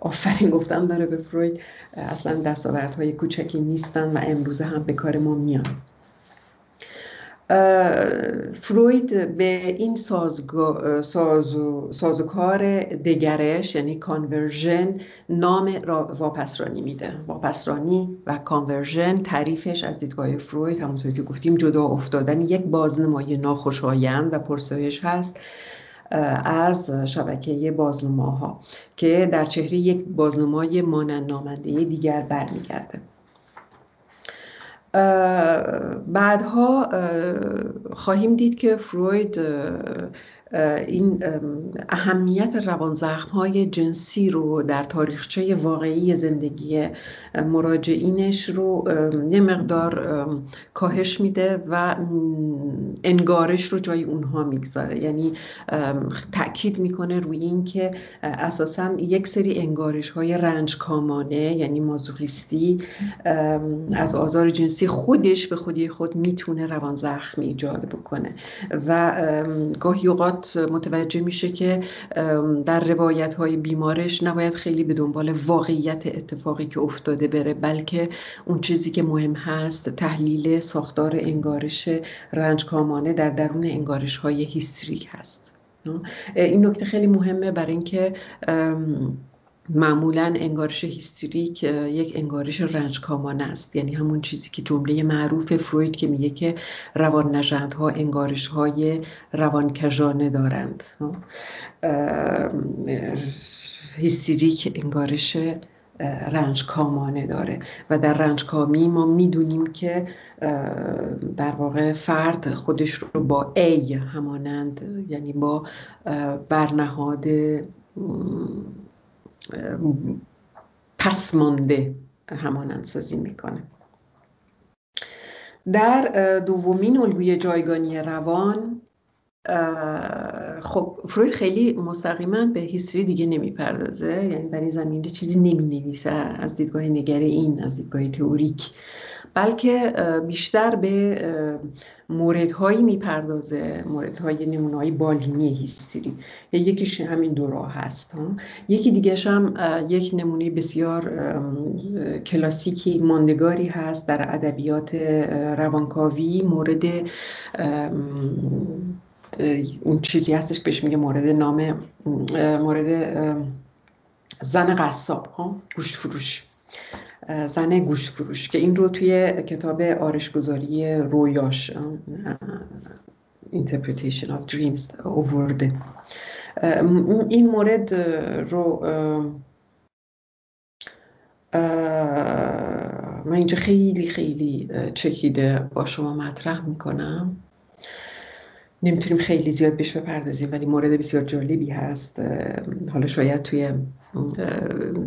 آفرین گفتن داره به فروید. اصلا دستاوردهای کوچکی نیستن و امروزه هم به کار ما میان فروید به این سازوک، سازوکار دگرش یعنی conversion نام را واپسرانی میده. واپسرانی و conversion تعریفش از دیدگاه فروید همونطور که گفتیم جدا افتادن. یک بازنمای ناخوشایند و پرسایش هست از شبکه بازنماها که در چهره یک بازنمای مانند نامنده دیگر برمیگرده. بعدها خواهیم دید که فروید این اهمیت روانزخم های جنسی رو در تاریخچه واقعی زندگی مراجعینش رو یه مقدار کاهش میده و انگارش رو جای اونها می‌گذاره. یعنی تاکید می‌کنه روی این که اساسا یک سری انگارش های رنج کامانه یعنی مازوخیستی از آزار جنسی خودش به خودی خود می‌تونه روانزخم ایجاد بکنه. و گاهی اوقات متوجه میشه که در روایت های بیمارش نباید خیلی به دنبال واقعیت اتفاقی که افتاده بره بلکه اون چیزی که مهم هست تحلیل ساختار انگارش رنجکامانه در درون انگارش های هیستریک هست. این نکته خیلی مهمه برای اینکه معمولا انگارش هیستریک یک انگارش رنجکامانه است. یعنی همون چیزی که جمله معروف فروید که میگه که روان نژندها انگارش های روانکژانه دارند هیستریک انگارش رنج کامانه داره. و در رنج کامی ما می‌دونیم که در واقع فرد خودش رو با ای همانند یعنی با برنهاد پسمانده همانند سازی می‌کنه. در دومین الگوی جایگانی روان خب فروید خیلی مستقیما به هیستری دیگه نمی‌پردازه. یعنی در این زمینه چیزی نمی نویسه از دیدگاه نگر این از دیدگاه تئوریک. بلکه بیشتر به موردهایی می‌پردازه. موردهای نمونههای بالینی هیستری. یکیش همین دو راه هست یکی دیگهش هم یک نمونه بسیار کلاسیکی ماندگاری هست در ادبیات روانکاوی مورد اون چیزی هستش که بهش میگه مورد نام مورد زن قصاب ها گوش فروش. زن گوش فروش که این رو توی کتاب آرشگذاری رویاش Interpretation of Dreams اوورده این مورد رو من اینجا خیلی خیلی چکیده با شما مطرح می‌کنم. نمی‌تونیم خیلی زیاد بهش بپردازیم ولی مورد بسیار جالبی هست. حالا شاید توی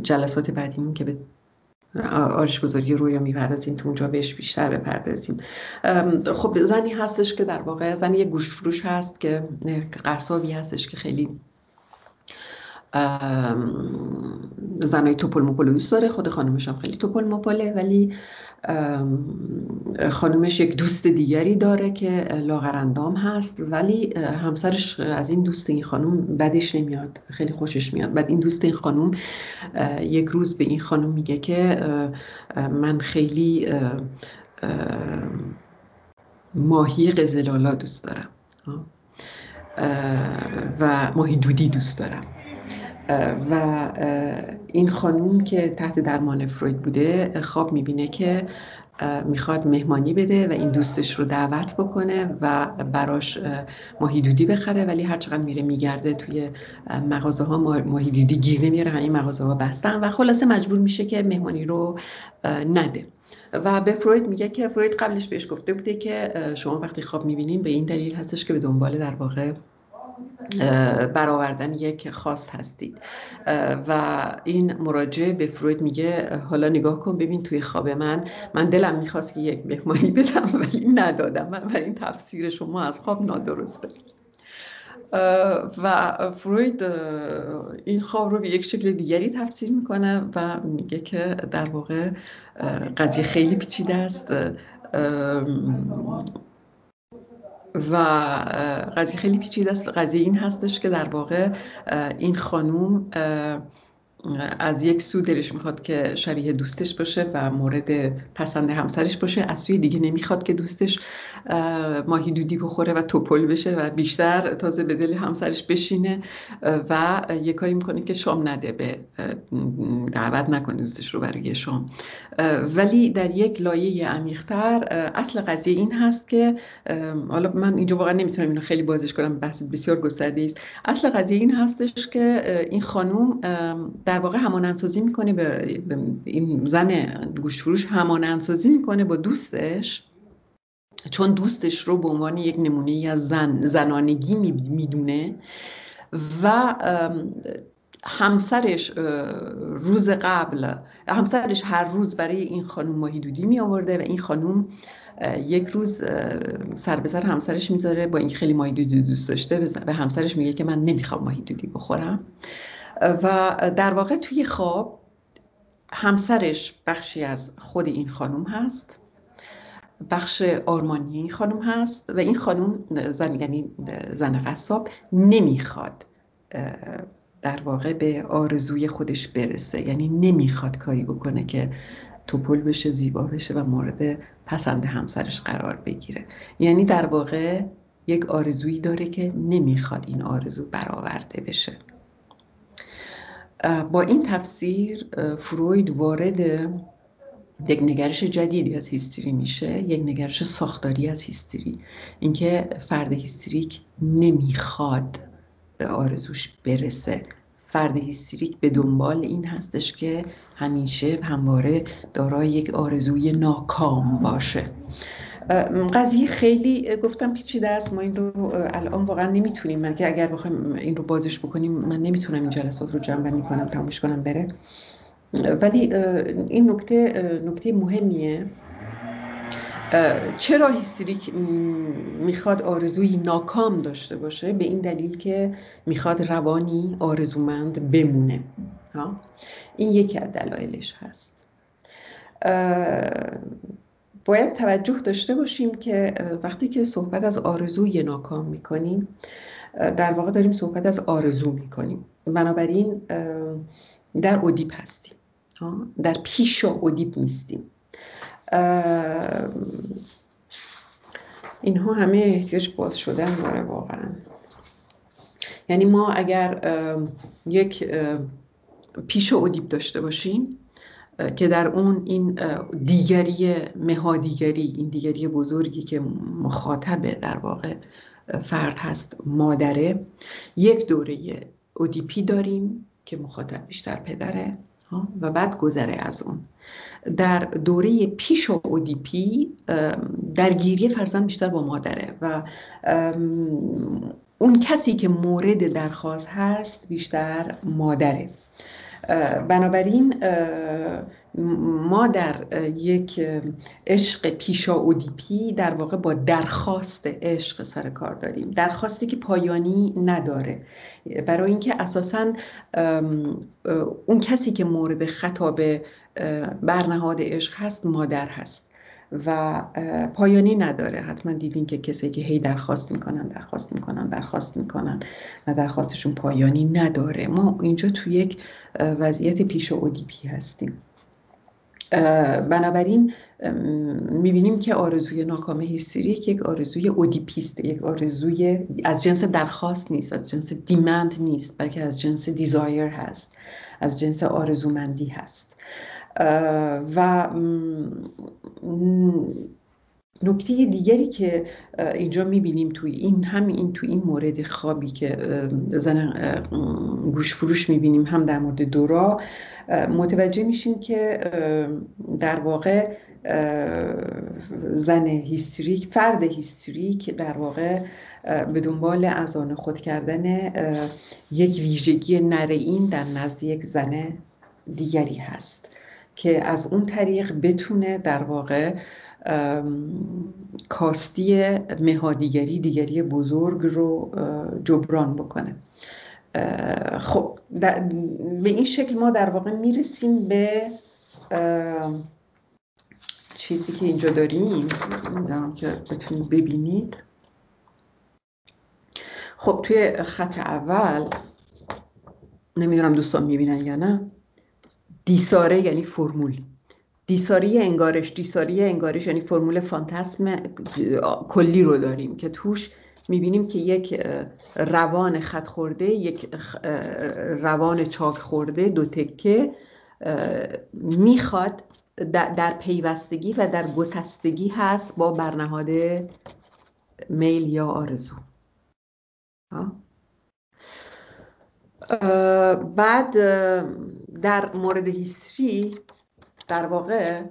جلسات بعدیمون که به آرش گذاری رویا می‌پردازیم تو اونجا بهش بیشتر بپردازیم. خب زنی هستش که در واقع زنی یه گوش فروش هست که قصابی هستش که خیلی زنای توپل مپل دوست داره. خود خانمش هم خیلی توپل ولی خانمش یک دوست دیگری داره که لاغرندام هست ولی همسرش از این دوست این خانم بدش نمیاد خیلی خوشش میاد. بعد این دوست این خانم یک روز به این خانم میگه که من خیلی ماهی قزلالا دوست دارم. و ماهی دودی دوست دارم. و این خانوم که تحت درمان فروید بوده خواب می‌بینه که می‌خواد مهمانی بده و این دوستش رو دعوت بکنه و براش ماهی دودی بخره ولی هر چقدر میره میگرده توی مغازه ها ماهی گیر نمیاره همین مغازه ها بستن و خلاصه مجبور میشه که مهمانی رو نده. و به فروید میگه که فروید قبلش بهش گفته بوده که شما وقتی خواب می‌بینین به این دلیل هستش که به دنبال در واقع برآوردن یک خواست هستید. و این مراجعه به فروید میگه حالا نگاه کن ببین توی خواب من من دلم می‌خواست که یک مهمانی بدم ولی ندادم. و این تفسیر شما از خواب نادرسته. و فروید این خواب رو به یک شکل دیگری تفسیر می‌کنه و میگه که در واقع قضیه خیلی پیچیده است. و قضیه خیلی پیچیده است. قضیه این هستش که در واقع این خانوم از یک سو دلش می‌خواد که شبیه دوستش باشه و مورد پسند همسرش باشه. از سوی دیگه نمی‌خواد که دوستش ماهی دودی بخوره و توپل بشه و بیشتر تازه به دل همسرش بشینه. و یه کاری می‌کنه که شام نده به دعوت نکنه دوستش رو برای شام. ولی در یک لایه عمیقتر اصل قضیه این هست که حالا من اینجا واقعا نمی‌تونم اینو خیلی بازش کنم بحث بسیار گسترده است. اصل قضیه این هستش که این خانوم در واقع همانندسازی می‌کنه به این زن گوشت فروش همانندسازی می‌کنه با دوستش. چون دوستش رو به عنوان یک نمونه ای از زن زنانگی می‌دونه و همسرش روز قبل همسرش هر روز برای این خانوم ماهی دودی می آورده و این خانوم یک روز سر به سر همسرش می‌ذاره با اینکه خیلی ماهی دودی دوست داشته به همسرش میگه که من نمی‌خوام ماهی دودی بخورم. و در واقع توی خواب همسرش بخشی از خود این خانم هست. بخش آرمانی خانم هست و این خانم زن یعنی زن قصاب نمی‌خواد در واقع به آرزوی خودش برسه. یعنی نمی‌خواد کاری بکنه که توپل بشه زیبا بشه و مورد پسند همسرش قرار بگیره. یعنی در واقع یک آرزویی داره که نمی‌خواد این آرزو برآورده بشه. با این تفسیر فروید وارد یک نگرش جدیدی از هیستری میشه یک نگرش ساختاری از هیستری. اینکه فرد هیستریک نمی‌خواد به آرزوش برسه. فرد هیستریک به دنبال این هستش که همیشه همواره دارای یک آرزوی ناکام باشه. قضیه خیلی گفتم پیچیده است ما این رو الان واقعا نمی‌تونیم. من که اگر بخوایم این رو بازش بکنیم من نمی‌تونم این جلسات رو جمع بندی کنم تموش کنم بره. ولی این نکته نکته مهمیه. چرا هیستریک می‌خواد آرزوی ناکام داشته باشه؟ به این دلیل که می‌خواد روانی آرزومند بمونه. این یکی از دلایلش هست. باید توجه داشته باشیم که وقتی که صحبت از آرزوی ناکام می‌کنیم در واقع داریم صحبت از آرزو می‌کنیم. بنابراین در اودیپ هستیم. در پیش اودیپ نیستیم. اینها همه احتیاج باز شدن داره واقعا. یعنی ما اگر یک پیش اودیپ داشته باشیم که در اون این دیگری مهادیگری این دیگری بزرگی که مخاطب در واقع فرد هست مادره یک دوره اودیپی داریم که مخاطب بیشتر پدره. و بعد گذره از اون. در دوره پیش اودیپی درگیری فرزند بیشتر با مادره و اون کسی که مورد درخواست هست بیشتر مادره. بنابراین ما در یک عشق پیشا اودیپی در واقع با درخواست عشق سر کار داریم. درخواستی که پایانی نداره. برای اینکه اساسا اون کسی که مورد خطاب برنهاد عشق هست مادر هست. و پایانی نداره. حتما دیدین که کسی که هی درخواست می‌کنن درخواست می‌کنن درخواست می‌کنن و درخواستشون پایانی نداره. ما اینجا تو یک وضعیت پیش اودیپی هستیم. بنابراین می‌بینیم که آرزوی ناکام هیستریک یک آرزوی اودیپیست یک آرزوی از جنس درخواست نیست از جنس demand نیست بلکه از جنس desire هست از جنس آرزومندی هست. و نکته دیگری که اینجا می‌بینیم توی این همین این توی این مورد خوابی که زن گوش فروش می‌بینیم هم در مورد دورا متوجه میشیم که در واقع زن هیستریک فرد هیستریک در واقع به دنبال از آن خود کردن یک ویژگی نرئین در نزد یک زن دیگری هست. که از اون طریق بتونه در واقع کاستی مهادیگری دیگری بزرگ رو جبران بکنه. خب به این شکل ما در واقع می‌رسیم به چیزی که اینجا داریم. می‌دونم که بتونید ببینید. خب توی خط اول نمی‌دونم دوستان می‌بینن یا نه. دیساره یعنی فرمول. دیساری انگارش دیساری انگارش یعنی فرمول فانتسم کلی رو داریم که توش می‌بینیم که یک روان خط خورده یک روان چاک خورده دو تکه می‌خواد در پیوستگی و در گسستگی هست با برنهاد میل یا آرزو. بعد در مورد هیستری در واقع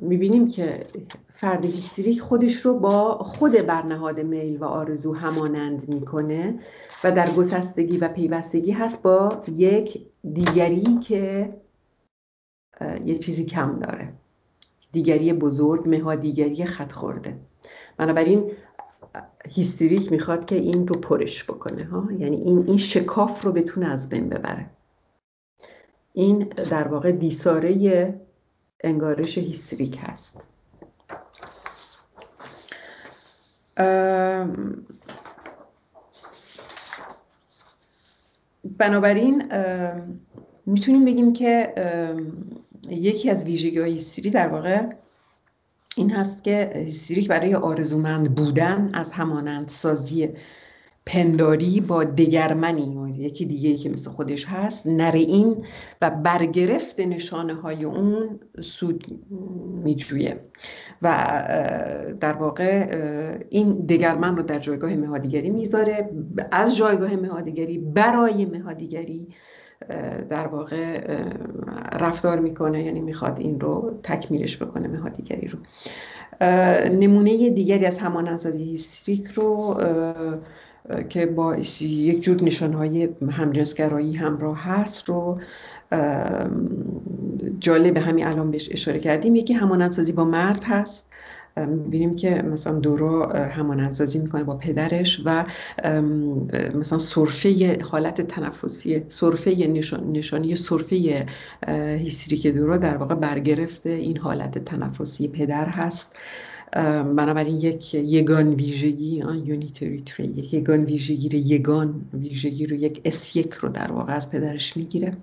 می‌بینیم که فرد هیستریک خودش رو با خود برنهاد میل و آرزو همانند می‌کنه و در گسستگی و پیوستگی هست با یک دیگری که یه چیزی کم داره. دیگری بزرگ مها دیگری خط خورده بنابراین هیستریک می‌خواد که این رو پرش بکنه ها؟ یعنی این این شکاف رو بتونه از بین ببره. این در واقع دیساره انگارش هیستریک هست. بنابراین می‌تونیم بگیم که یکی از ویژگی های هیستری در واقع این هست که هیستریک برای آرزومند بودن از همانند سازی پنداری با دگرمنی یکی دیگه که مثل خودش هست نره این و برگرفت نشانه های اون سود میجویه. و در واقع این دگرمن رو در جایگاه مهادیگری می‌ذاره. از جایگاه مهادیگری برای مهادیگری در واقع رفتار می‌کنه. یعنی می‌خواد این رو تکمیلش بکنه مهادیگری رو. نمونه دیگری از همانندسازی هیستریک رو که با یک جور نشانهای همجنسگرایی همراه هست رو جالب همین الان بهش اشاره کردیم. یکی همانندسازی با مرد هست. می‌بینیم که مثلا دورا همانندسازی می‌کنه با پدرش و مثلا صرفه حالت تنفسی صرفه نشان، نشانی صرفه هیستریک دورا در واقع برگرفته این حالت تنفسی پدر هست. بنابراین یک یگان ویژگی unitary trait یک یگان ویژگی رو یگان ویژگی رو یک اس یک رو در واقع از پدرش می‌گیره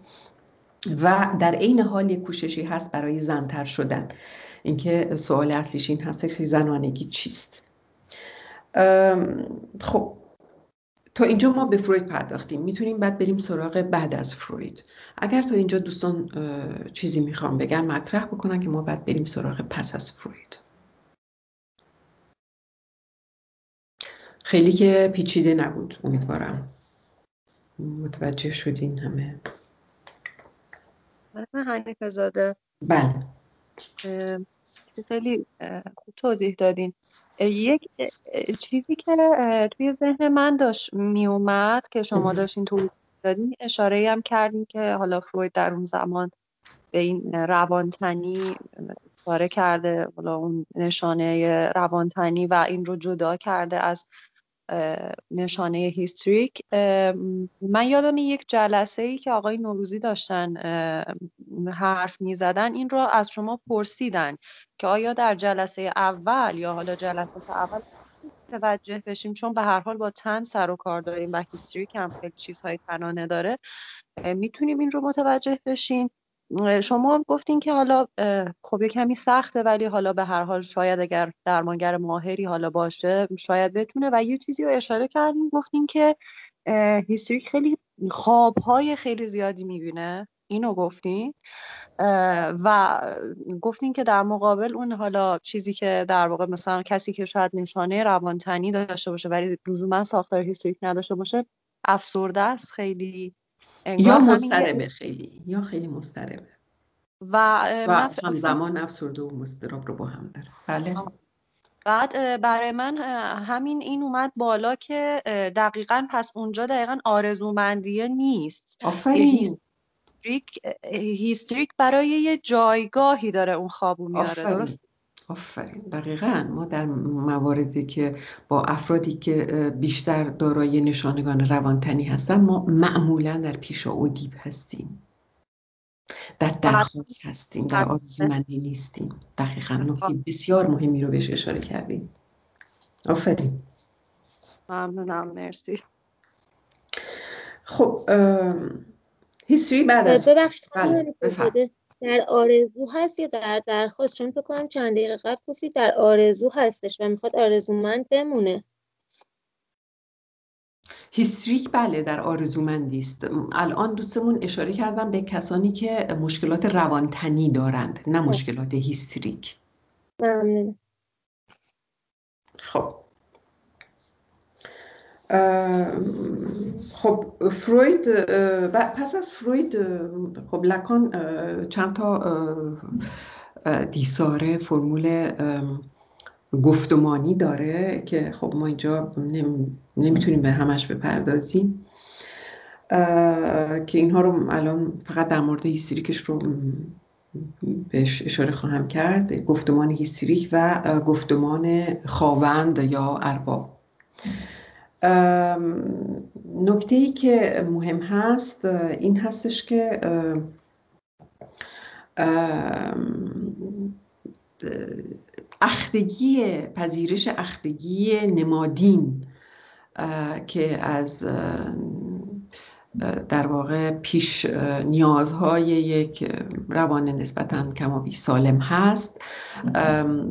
و در عین حال یک کوششی هست برای زنتر شدن. اینکه سوال اصلیش این هست که زنانگی چیست. خب تا اینجا ما به فروید پرداختیم. می‌تونیم بعد بریم سراغ بعد از فروید. اگر تا اینجا دوستان چیزی می‌خوام بگم مطرح بکنن که ما بعد بریم سراغ پس از فروید. خیلی که پیچیده نبود امیدوارم. متوجه شدین همه. حنیف زاده بله. خیلی خوب توضیح دادین. یک چیزی که توی ذهن من داشت میومد که شما داشتین توضیح دادین اشاره هم کردین که حالا فروید در اون زمان به این روانتنی اشاره کرده حالا اون نشانه روانتنی و این رو جدا کرده از نشانه هیستریک من یادم یک جلسه ای که آقای نوروزی داشتن حرف می زدن این رو از شما پرسیدن که آیا در جلسه اول یا حالا جلسات اول توجه بشیم چون به هر حال با تن سر و کار داریم و هیستریک هم خیلی چیزهای تنانه داره می‌تونیم این رو متوجه بشین؟ شما گفتین که حالا خب یه کمی سخته ولی حالا به هر حال شاید اگر درمانگر ماهری حالا باشه شاید بتونه. و یه چیزی رو اشاره کردین گفتین که هیستریک خیلی خوابهای خیلی زیادی می‌بینه. اینو گفتین. و گفتین که در مقابل اون حالا چیزی که در واقع مثلا کسی که شاید نشانه روانتنی داشته باشه ولی لزوما ساختار هیستریک نداشته باشه افسرده است خیلی یا مستربه خیلی یا خیلی مستربه و, و همزمان افسرده و مستراب رو با هم داره. بله. بعد برای من همین این اومد بالا که دقیقا پس اونجا دقیقا آرزومندیه نیست. آفرین. هیستریک, برای یه جایگاهی داره اون خوابو میاره. درست؟ آفرین. دقیقا. ما در مواردی که با افرادی که بیشتر دارای نشانگان روانتنی هستن ما معمولا در پیشا و دیب هستیم. در درخواست هستیم. در آرزومندی نیستیم. دقیقا. نکته بسیار مهمی رو بهش اشاره کردیم. آفرین. ممنونم. مرسی. خب هیستری بعد از ببخشید. بله در آرزو هست یا در درخواست؟ چون فکر کنم چند دقیقه قبل گفتید در آرزو هستش و می‌خواد آرزومند بمونه. هیستریک بله در آرزومندی است. الان دوستمون اشاره کردم به کسانی که مشکلات روانتنی دارند نه مشکلات هیستریک. ممنون. خب. خب فروید پس از فروید خب لکان چند تا دیساره فرمول گفتمانی داره که خب ما اینجا نمی‌تونیم به همش بپردازیم. که اینها رو الان فقط در مورد هیستریکش رو بهش اشاره خواهم کرد گفتمان هیستریک و گفتمان خواوند یا ارباب. نکته ای که مهم هست این هستش که اختگی پذیرش اختگی نمادین که از در واقع پیش نیازهای یک روان نسبتا کمابی سالم هست.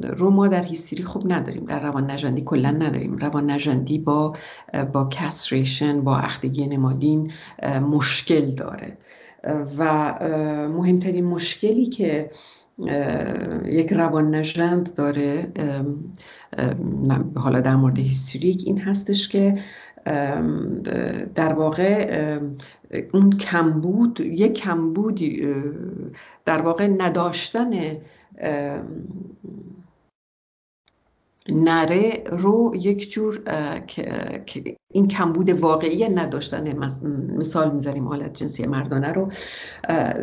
رو ما در هیستری خوب نداریم در روان نژندی کلا نداریم. روان نژندی با با کسریشن با اختگی نمادین مشکل داره. و مهمترین مشکلی که یک روان نژند داره حالا در مورد هیستریک این هستش که در واقع اون کمبود یک کمبودی در واقع نداشتن نره رو یک جور این کمبود واقعی نداشتن مثال می‌ذاریم حالت جنسی مردانه رو.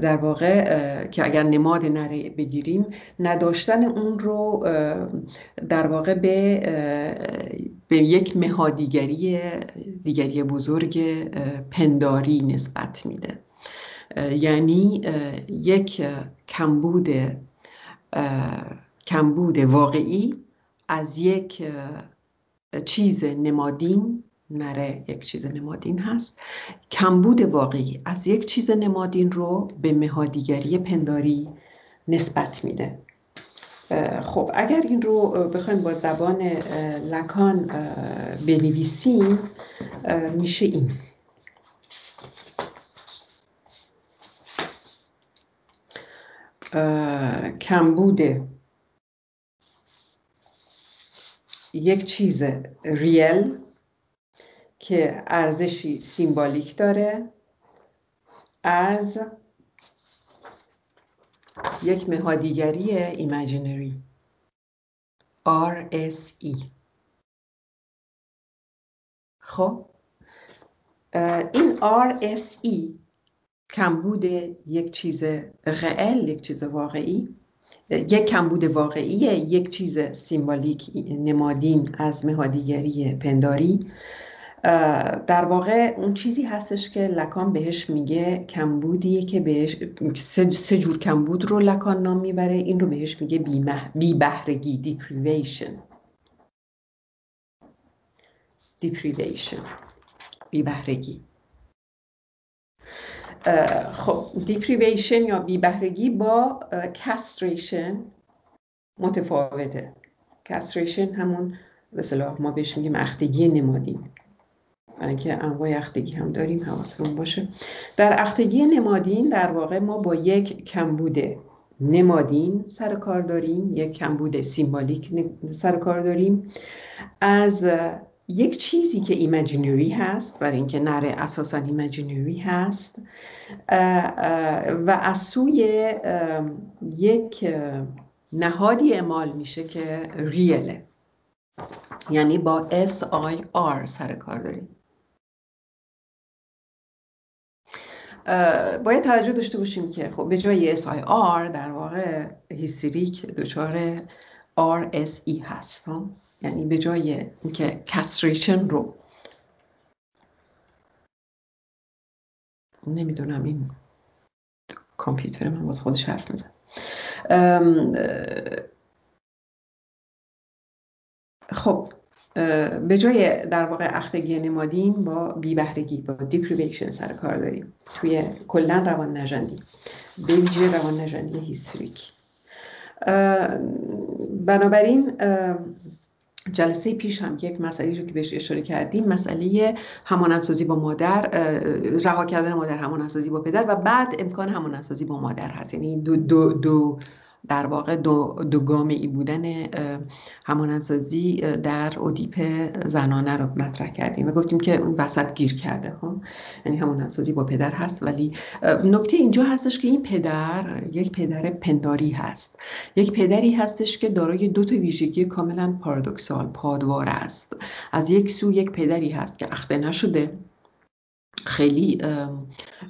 در واقع که اگر نماد نره بگیریم نداشتن اون رو در واقع به به یک مهادیگری دیگری بزرگ پنداری نسبت میده. یعنی یک کمبود کمبود واقعی از یک چیز نمادین نره یک چیز نمادین هست کمبود واقعی از یک چیز نمادین رو به مهادیگری پنداری نسبت میده. خب اگر این رو بخوایم با زبان لکان بنویسیم میشه این. کمبود یک چیز réel که ارزشی symbolic داره از یک مهادیگری imaginary RSE خب این RSE کمبود یک چیز réel یک چیز واقعی یک کمبود واقعی یک چیز symbolic نمادین از مهادیگری پنداری. در واقع اون چیزی هستش که لکان بهش میگه کمبودیه که بهش سه, جور کمبود رو لکان نام می‌بره. این رو بهش میگه بی بهرگی deprivation deprivation بی بهرگی خب deprivation یا بیبهرگی با castration متفاوته. castration همون به ما بهش میگیم اختگی نمادین. که انواع اختگی هم داریم حواسمون باشه. در اختگی نمادین در واقع ما با یک کمبود نمادین سر کار داریم یک کمبود symbolic سر کار داریم. از یک چیزی که imaginary هست برای اینکه نره اساسا ایمجینری هست و از سوی یک نهادی اعمال میشه که real ه یعنی با SIR سر کار داریم. باید توجه داشته باشیم که خب به جای SIR در واقع هیستریک دچار RSE هست یعنی به جای اینکه castration رو نمی‌دونم این کامپیوتر من باز خودش حرف میزنه خب به جای در واقع اختگی نمادین با بیبهرگی با deprivation سر کار داریم. توی کلا روان نژندی به ویژه روان نژندی هیستریک بنابراین جلسه پیش هم یک مسئله رو که بهش اشاره کردیم مسئله همانندسازی با مادر رها کردن مادر همانندسازی با پدر و بعد امکان همانندسازی با مادر هست. یعنی دو, دو, دو در واقع دو, دو ای بودن همانندسازی در اودیپ زنانه رو مطرح کردیم و گفتیم که اون وسط گیر کرده خب؟ یعنی همانندسازی با پدر هست ولی نکته اینجا هستش که این پدر یک پدر پنداری هست. یک پدری هستش که دارای دو تا ویژگی کاملا پارادوکسال پادوار است. از یک سو یک پدری هست که اخته نشده. خیلی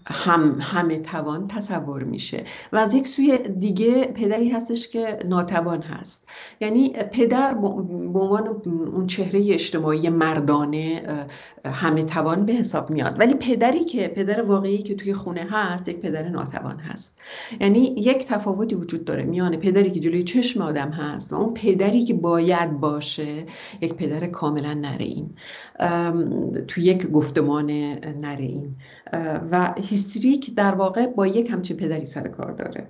هم همه توان تصور میشه. و از یک سوی دیگه پدری هستش که ناتوان هست. یعنی پدر به عنوان اون چهره اجتماعی مردانه همه توان به حساب میاد. ولی پدری که پدر واقعی که توی خونه هست یک پدر ناتوان هست. یعنی یک تفاوتی وجود داره میان پدری که جلوی چشم آدم هست و اون پدری که باید باشه یک پدر کاملا نره این توی یک گفتمان این و هیستریک در واقع با یک همچین پدری سر کار داره.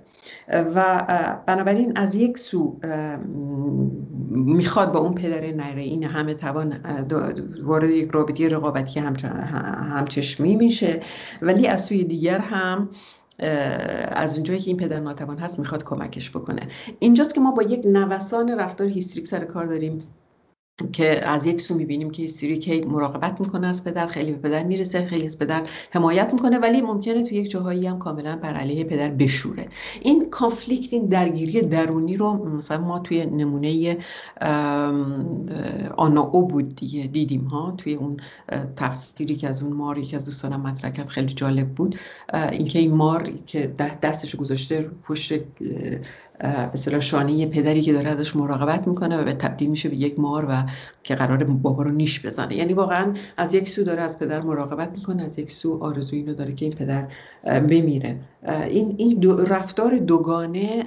و بنابراین از یک سو می‌خواد با اون پدر نره این همه توان وارد یک رابطه رقابتی همچشمی میشه. ولی از سوی دیگر هم از اونجایی که این پدر ناتوان هست می‌خواد کمکش بکنه. اینجاست که ما با یک نوسان رفتار هیستریک سر کار داریم. که از یک سو می‌بینیم که کی مراقبت می‌کنه از پدر خیلی به پدر می‌رسه خیلی از پدر حمایت می‌کنه ولی ممکنه تو یک جاهایی هم کاملا بر علیه پدر بشوره. این کانفلیکت این درگیری درونی رو مثلا ما توی نمونه آنا او بود دیگه دیدیم ها توی اون تفسیری که از اون مار یکی از دوستانم مطرح کرد خیلی جالب بود. اینکه این مار که دستش گذاشته پشت به شانه پدری که داره ازش مراقبت می‌کنه و به تبدیل میشه به یک مار و که قرار بابا رو نیش بزنه. یعنی واقعا از یک سو داره از پدر مراقبت می‌کنه از یک سو آرزوی اینو داره که این پدر بمیره. این این دو رفتار دوگانه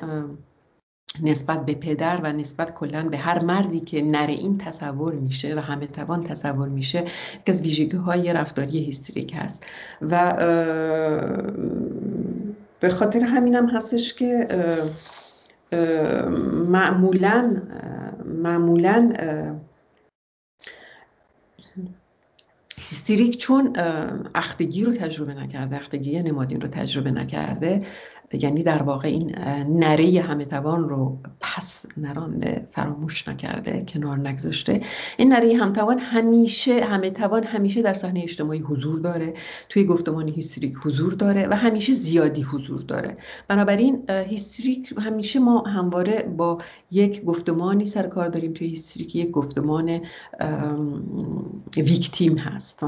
نسبت به پدر و نسبت کلا به هر مردی که نره این تصور میشه و همه توان تصور میشه که از ویژگی های رفتاری هیستریک هست. و به خاطر همینم هستش که معمولا معمولا هیستریک چون اختگی رو تجربه نکرده اختگی نمادین رو تجربه نکرده. یعنی در واقع این نره همه توان رو پس نرانده فراموش نکرده کنار نگذاشته. این نره همه‌توان همیشه همه توان همیشه در صحنه اجتماعی حضور داره. توی گفتمان هیستریک حضور داره و همیشه زیادی حضور داره. بنابراین هیستریک همیشه ما همواره با یک گفتمانی سر کار داریم. توی هیستریک یک گفتمان ویکتیم هست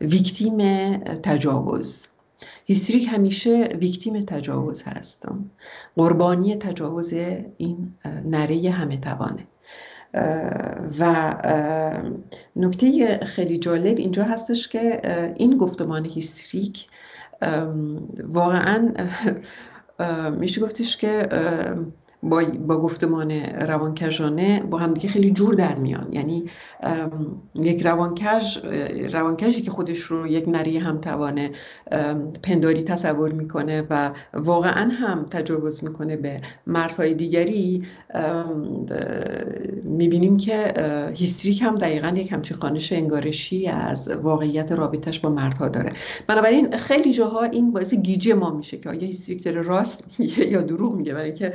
ویکتیم تجاوز. هیستریک همیشه ویکتیم تجاوز هستم قربانی تجاوز این نره همه توانه. و نکته خیلی جالب اینجا هستش که این گفتمان هیستریک واقعا میشه گفتش که با, با گفتمان روانکژانه با همدیگه خیلی جور در میان. یعنی یک روانکژ روانکژی که خودش رو یک نره‌ی همه‌توانه پنداری تصور می‌کنه و واقعا هم تجاوز می‌کنه به مرزهای دیگری می‌بینیم که هیستریک هم دقیقا یک همچین خوانش انگارشی از واقعیت رابطش با مردها داره. بنابراین خیلی جاها این باعث گیجی ما میشه که آیا هیستریک داره راست میگه یا دروغ میگه برای اینکه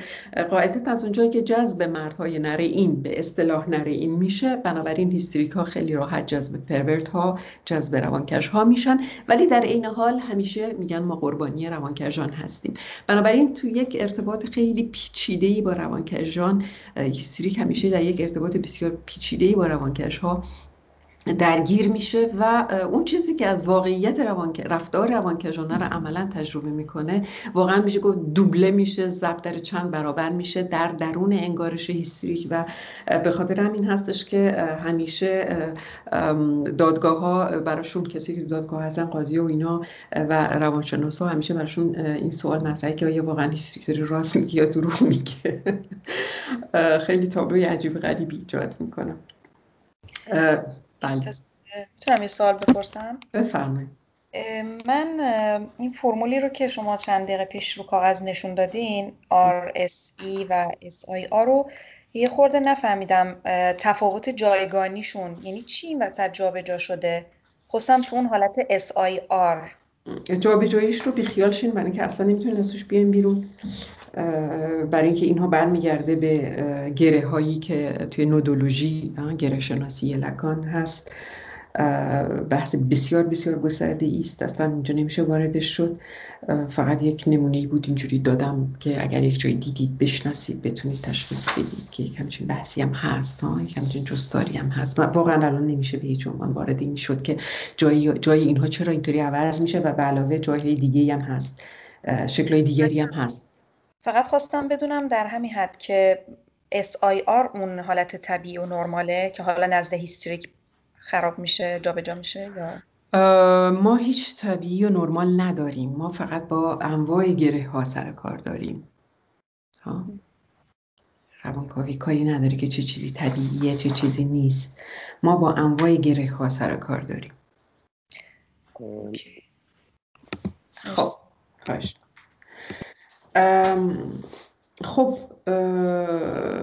قاعدتا از اونجایی که جذب مردهای نره این به اصطلاح نره این میشه بنابراین هیستریک ها خیلی راحت جذب pervert ها جذب روانکش ها میشن. ولی در عین حال همیشه میگن ما قربانی روانکشان هستیم. بنابراین تو یک ارتباط خیلی پیچیده ای با روانکشان هیستریک همیشه در یک ارتباط بسیار پیچیده ای با روانکش ها درگیر میشه و اون چیزی که از واقعیت روان... رفتار روانکژانه رو عملا تجربه می‌کنه واقعا میشه گفت دوبله میشه ضرب در چند برابر میشه در درون انگارش هیستریک و به خاطر همین هستش که همیشه دادگاه ها براشون کسی که دادگاه هستن قاضی و اینا و روانشناس ها همیشه براشون این سوال مطرحه که آیا واقعا هیستریک داره راست میگه یا دروغ میگه؟ خیلی تابلوی عجیب غریبی ایجاد می‌کنه. بله. می‌تونم یه سوال بپرسم؟ بفرمایید. من این فرمولی رو که شما چند دقیقه پیش رو کاغذ نشون دادین RSE و SIR رو یه خورده نفهمیدم تفاوت جایگانیشون یعنی چی این وسط جابجا شده؟ خصوصا تو اون حالت SIR جابجاییش رو بیخیال شین برای اینکه اصلا نمی‌تونین ازش بیاین بیرون. برای اینکه اینها برمیگرده به گره هایی که توی نودولوژی گره شناسی لکان هست. بحث بسیار بسیار گسترده است. اصلا اینجا نمیشه واردش شد. فقط یک نمونه بود اینجوری دادم که اگر یک جای دیدید بشناسید بتونید تشخیص بدید که یک همچین بحثی هم هست ها یک همچین جستاری هم هست. واقعا الان نمیشه به هیچ عنوان وارد این شد که جای, جای اینها چرا اینطوری عوض میشه و به علاوه جایهای دیگه هم هست. شکلهای دیگری هم هست. فقط خواستم بدونم در همین حد که SIR اون حالت طبیعی و نرماله که حالا نزد هیستریک خراب میشه جابجا میشه یا؟ ما هیچ طبیعی و نرمال نداریم. ما فقط با انواع گره ها سر کار داریم. ها؟ روانکاوی کاری نداره که چه چیزی طبیعیه چه چیزی نیست. ما با انواع گره ها سر کار داریم. خب خب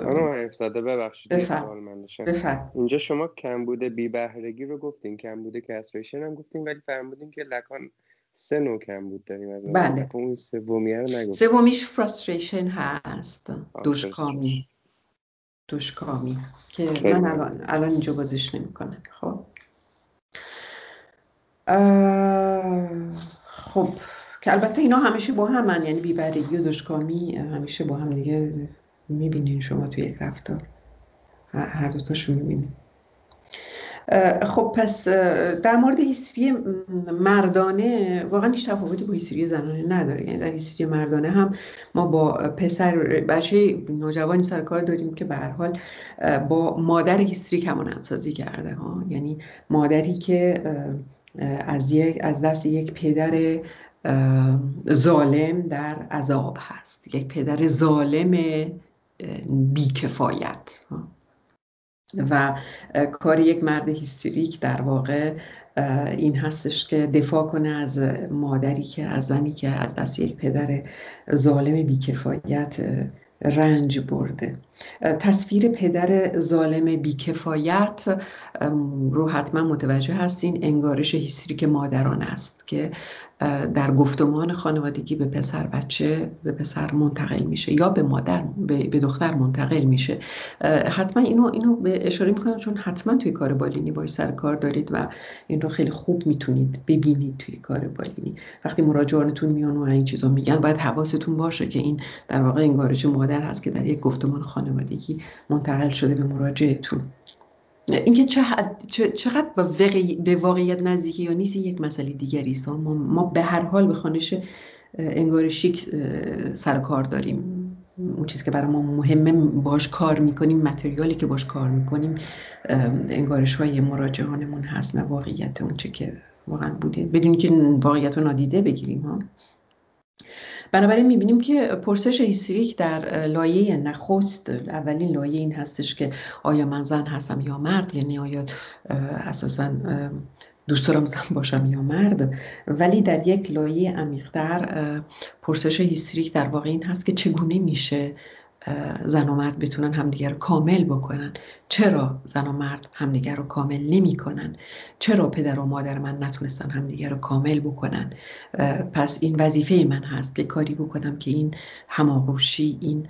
خانم افتاده ببخشید بفرم. اینجا شما کمبود بی بهرگی رو گفتین کمبود کسریشن هم گفتین ولی فرمودین که لکان سه نوع کمبود داریم از بله. اون سومی رو نگفتین. سومیش فرستریشن هست. دوشکامی. دوشکامی. که من الان الان اینجا بازش نمی‌کنم. خب. خب. که البته اینا همیشه با هم یعنی بیبرگی و دشکامی همیشه با هم دیگه می‌بینین شما توی یک رفتار. هر دوتاشو می‌بینین. خب پس در مورد هیستری مردانه واقعا هیچ تفاوتی با هیستری زنانه نداره. یعنی در هیستری مردانه هم ما با پسر بچه نوجوانی سر کار داریم که به هر حال با مادر هیستری کمان سازی کرده ها. یعنی مادری که از یک از دست یک پدر ظالم در عذاب هست. یک پدر ظالم بیکفایت. و کار یک مرد هیستریک در واقع این هستش که دفاع کنه از مادری که از زنی که از دست یک پدر ظالم بیکفایت رنج برده. تصویر پدر ظالم بیکفایت رو حتما متوجه هستین انگارش هیستریک مادران است که در گفتمان خانوادگی به پسر بچه به پسر منتقل میشه یا به مادر به, دختر منتقل میشه. حتما اینو اینو به اشاره می‌کنم چون حتما توی کار بالینی باش سر کار دارید و این رو خیلی خوب می‌تونید ببینید توی کار بالینی. وقتی مراجعانتون میان و این چیزا میگن باید حواستون باشه که این در واقع انگارش مادر هست که در یک گفتمان خانوادگی منتقل شده به مراجعتون اینکه چقدر به واقعیت نزدیکی یا نیست یک مسئله دیگری است. ما, ما به هر حال به خانش انگار شیک سر کار داریم. اون چیزی که برای ما مهمه باش کار می‌کنیم متریالی که باش کار می‌کنیم انگارش های مراجعانمون هست نه واقعیت اون چه که واقعا بوده. بدون که واقعیت رو نادیده بگیریم ها. بنابراین می‌بینیم که پرسش هیستریک در لایه نخست اولین لایه این هستش که آیا من زن هستم یا مرد؟ یعنی آیا اساسا دوست دارم زن باشم یا مرد؟ ولی در یک لایه عمیقتر پرسش هیستریک در واقع این هست که چگونه میشه زن و مرد بتونن همدیگر رو کامل بکنن. چرا زن و مرد همدیگر رو کامل نمی‌کنن؟ چرا پدر و مادر من نتونستن همدیگر رو کامل بکنن؟ پس این وظیفه من هست که کاری بکنم که این هماغوشی این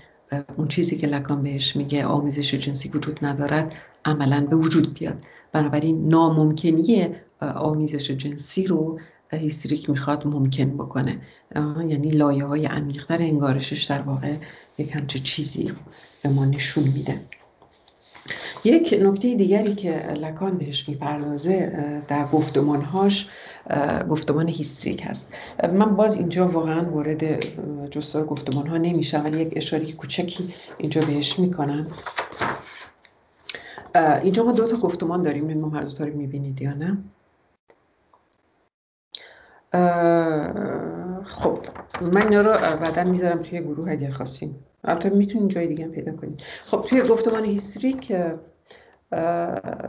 اون چیزی که لکان بهش میگه آمیزش جنسی وجود ندارد عملا به وجود بیاد. بنابراین ناممکنی آمیزش جنسی رو هیستریک می‌خواد ممکن بکنه. یعنی لایه های انگارشش در واقع یک همچه چیزی به ما نشون میده. یک نکته دیگری که لکان بهش می‌پردازه در گفتمانهاش گفتمان هیستریک هست. من باز اینجا واقعا وارد جستار گفتمان ها نمیشم ولی یک اشاره کوچکی اینجا بهش می‌کنم. اینجا ما دو تا گفتمان داریم. ما هر دو تا رو می‌بینید یا نه؟ خب من اینا رو بعدا می‌ذارم توی گروه اگر خواستین. البته می‌تونین جای دیگه پیدا کنید خب توی گفتمان هیستریک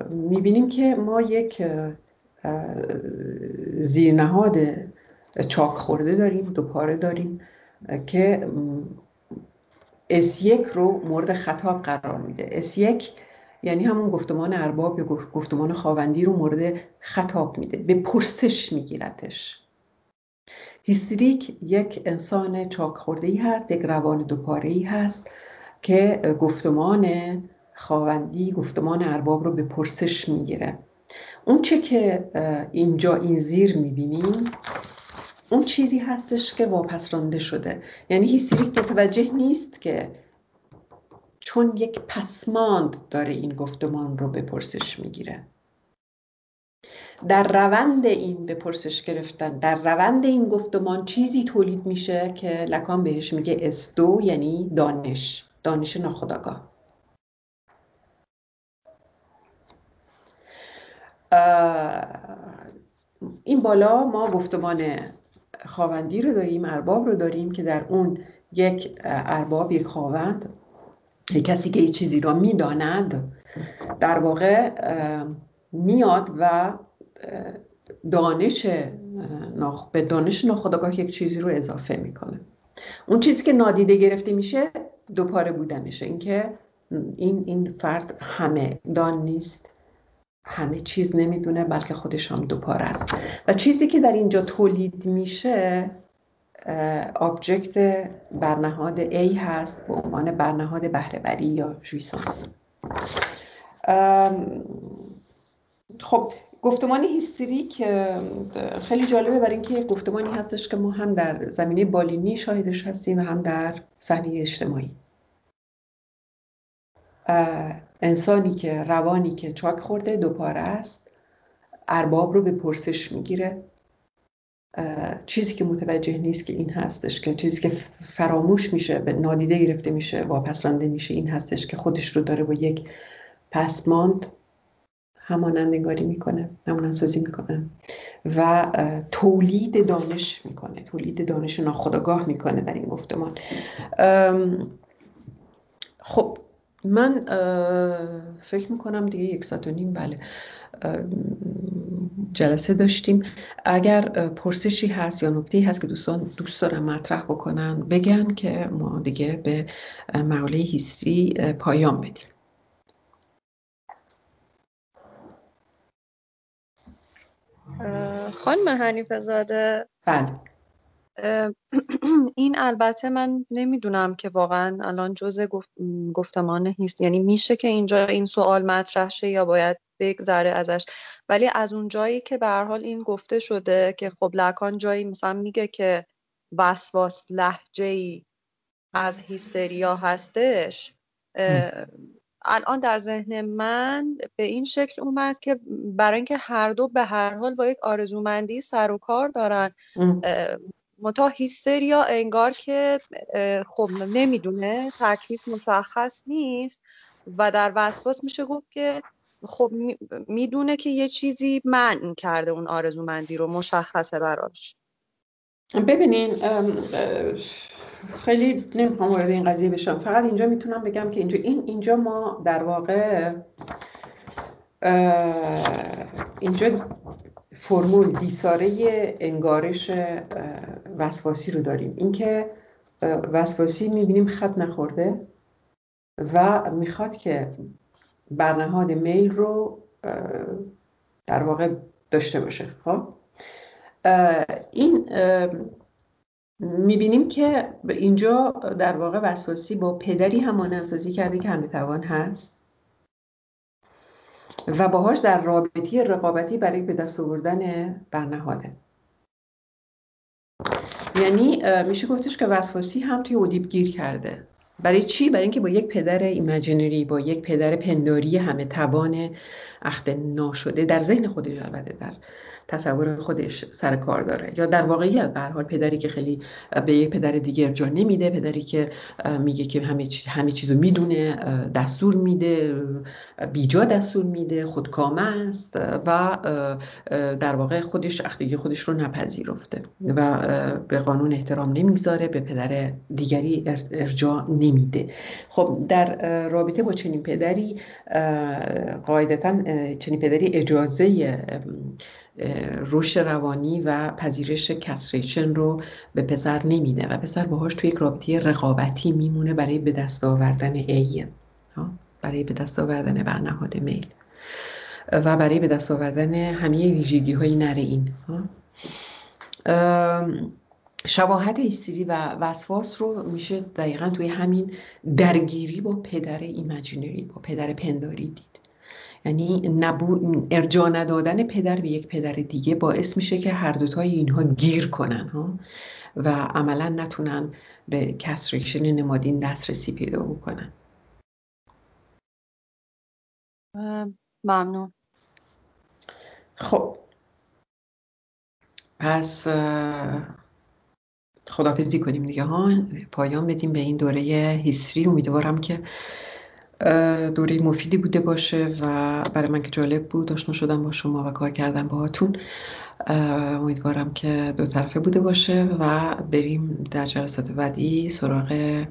می‌بینیم که ما یک زیرنهاد چاک خورده داریم دو پاره داریم که S1 رو مورد خطاب قرار میده. S1 یعنی همون گفتمان ارباب یا گفتمان خواوندی رو مورد خطاب میده. به پرسش میگیرتش هیستریک یک انسان چاک خورده ای هست یک روان دوپاره ای هست که گفتمان خواوندی گفتمان ارباب رو به پرسش می‌گیره. اون چه که اینجا این زیر می‌بینیم اون چیزی هستش که واپس رانده شده. یعنی هیستریک متوجه نیست که چون یک پسماند داره این گفتمان رو به پرسش می‌گیره. در روند این به پرسش گرفتن در روند این گفتمان چیزی تولید میشه که لکان بهش میگه استو یعنی دانش دانش ناخداگاه این بالا ما گفتمان خواوندی رو داریم ارباب رو داریم که در اون یک ارباب یک خواوند یک کسی که یک چیزی را می‌داند در واقع میاد و دانش به دانش ناخودآگاه یک چیزی رو اضافه می‌کنه. اون چیزی که نادیده گرفته میشه دوپاره بودنشه. اینکه این این فرد همه دان نیست همه چیز نمی‌دونه بلکه خودش هم دوپاره است. و چیزی که در اینجا تولید میشه آبجکت برنهاد A هست به عنوان برنهاد بهرهوری یا جویسانس خب گفتمان هیستریک خیلی جالبه برای اینکه گفتمانی هستش که ما هم در زمینه بالینی شاهدش هستیم و هم در صحنه اجتماعی. انسانی که روانی که چاک خورده دوپاره است ارباب رو به پرسش می‌گیره. چیزی که متوجه نیست که این هستش که چیزی که فراموش میشه به نادیده گرفته میشه واپس رانده میشه این هستش که خودش رو داره با یک پسماند همانندگاری می‌کنه همانندسازی می‌کنه و تولید دانش می‌کنه. تولید دانش ناخودآگاه می‌کنه در این گفتمان. خب من فکر می‌کنم دیگه یک ساعت و نیم بله. جلسه داشتیم. اگر پرسشی هست یا نکته هست که دوستان دوست دارم مطرح بکنن بگن که ما دیگه به مقاله هیستری پایان بدیم. خانم حنیفه زاده بله این البته من نمی‌دونم که واقعا الان جزء گفت، گفتمان هیست. یعنی میشه که اینجا این سوال مطرح شه یا باید بگذره ازش. ولی از اون جایی که به حال این گفته شده که خب لکان جایی مثلا میگه که وسواس لحجه ای از هیستریا هستش الان در ذهن من به این شکل اومد که برای اینکه هر دو به هر حال با یک آرزومندی سر و کار دارن متا هیستریا انگار که خب نمی‌دونه تکلیف مشخص نیست و در وسواس میشه گفت که خب می‌دونه که یه چیزی منع کرده اون آرزومندی رو مشخصه براش. ببینین خیلی نمی‌خوام وارد این قضیه بشم. فقط اینجا می‌تونم بگم که اینجا این اینجا ما در واقع اینجا فرمول دیساره انگارش وسواسی رو داریم. اینکه وسواسی می‌بینیم خط نخورده و می‌خواد که برنهاد میل رو در واقع داشته باشه. خب؟ این می‌بینیم که اینجا در واقع وسواسی با پدری همانندسازی کرده که همه توان هست. و باهاش در رابطی رقابتی برای به دست آوردن برنهاده. یعنی میشه گفتش که وسواسی هم توی اودیب گیر کرده. برای چی؟ برای اینکه با یک پدر ایمجینری با یک پدر پنداری همه توان اخت ناشده در ذهن خودش البته در. تصور خودش سر کار داره. یا در واقعیت به حال پدری که خیلی به یک پدر دیگه ارجاع نمیده پدری که میگه که همه چیز همه چیزو می‌دونه دستور میده بیجا دستور میده خودکامه است و در واقع خودش اختیگی خودش رو نپذیرفته و به قانون احترام نمی‌گذاره به پدر دیگری ارجاع نمیده. خب در رابطه با چنین پدری قاعدتا چنین پدری اجازه رشد روانی و پذیرش کسریشن رو به پسر نمیده و پسر باهاش توی یک رابطه رقابتی میمونه برای به دست آوردن ای برای به دست آوردن برنهاد میل. و برای به دست آوردن همه ویژگی های نر این. شباهت هیستری و وسواس رو میشه دقیقا توی همین درگیری با پدر imaginary با پدر پنداری دید. یعنی نبو... ارجاع ندادن پدر به یک پدر دیگه باعث میشه که هر دوتای اینها گیر کنن ها. و عملا نتونن به castration نمادین دسترسی پیدا بکنن. ممنون. خب. پس خدافزی کنیم دیگه ها. پایان بدیم به این دوره هیستری. امیدوارم که دوره مفیدی بوده باشه و برای من که جالب بود آشنا شدم با شما و کار کردم باهاتون. امیدوارم که دو طرفه بوده باشه و بریم در جلسات بعدی سراغ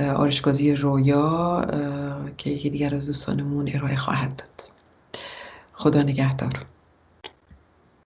آرشگازی رویا که یکی دیگر از دوستانمون ارائه خواهد داد. خدا نگهدار.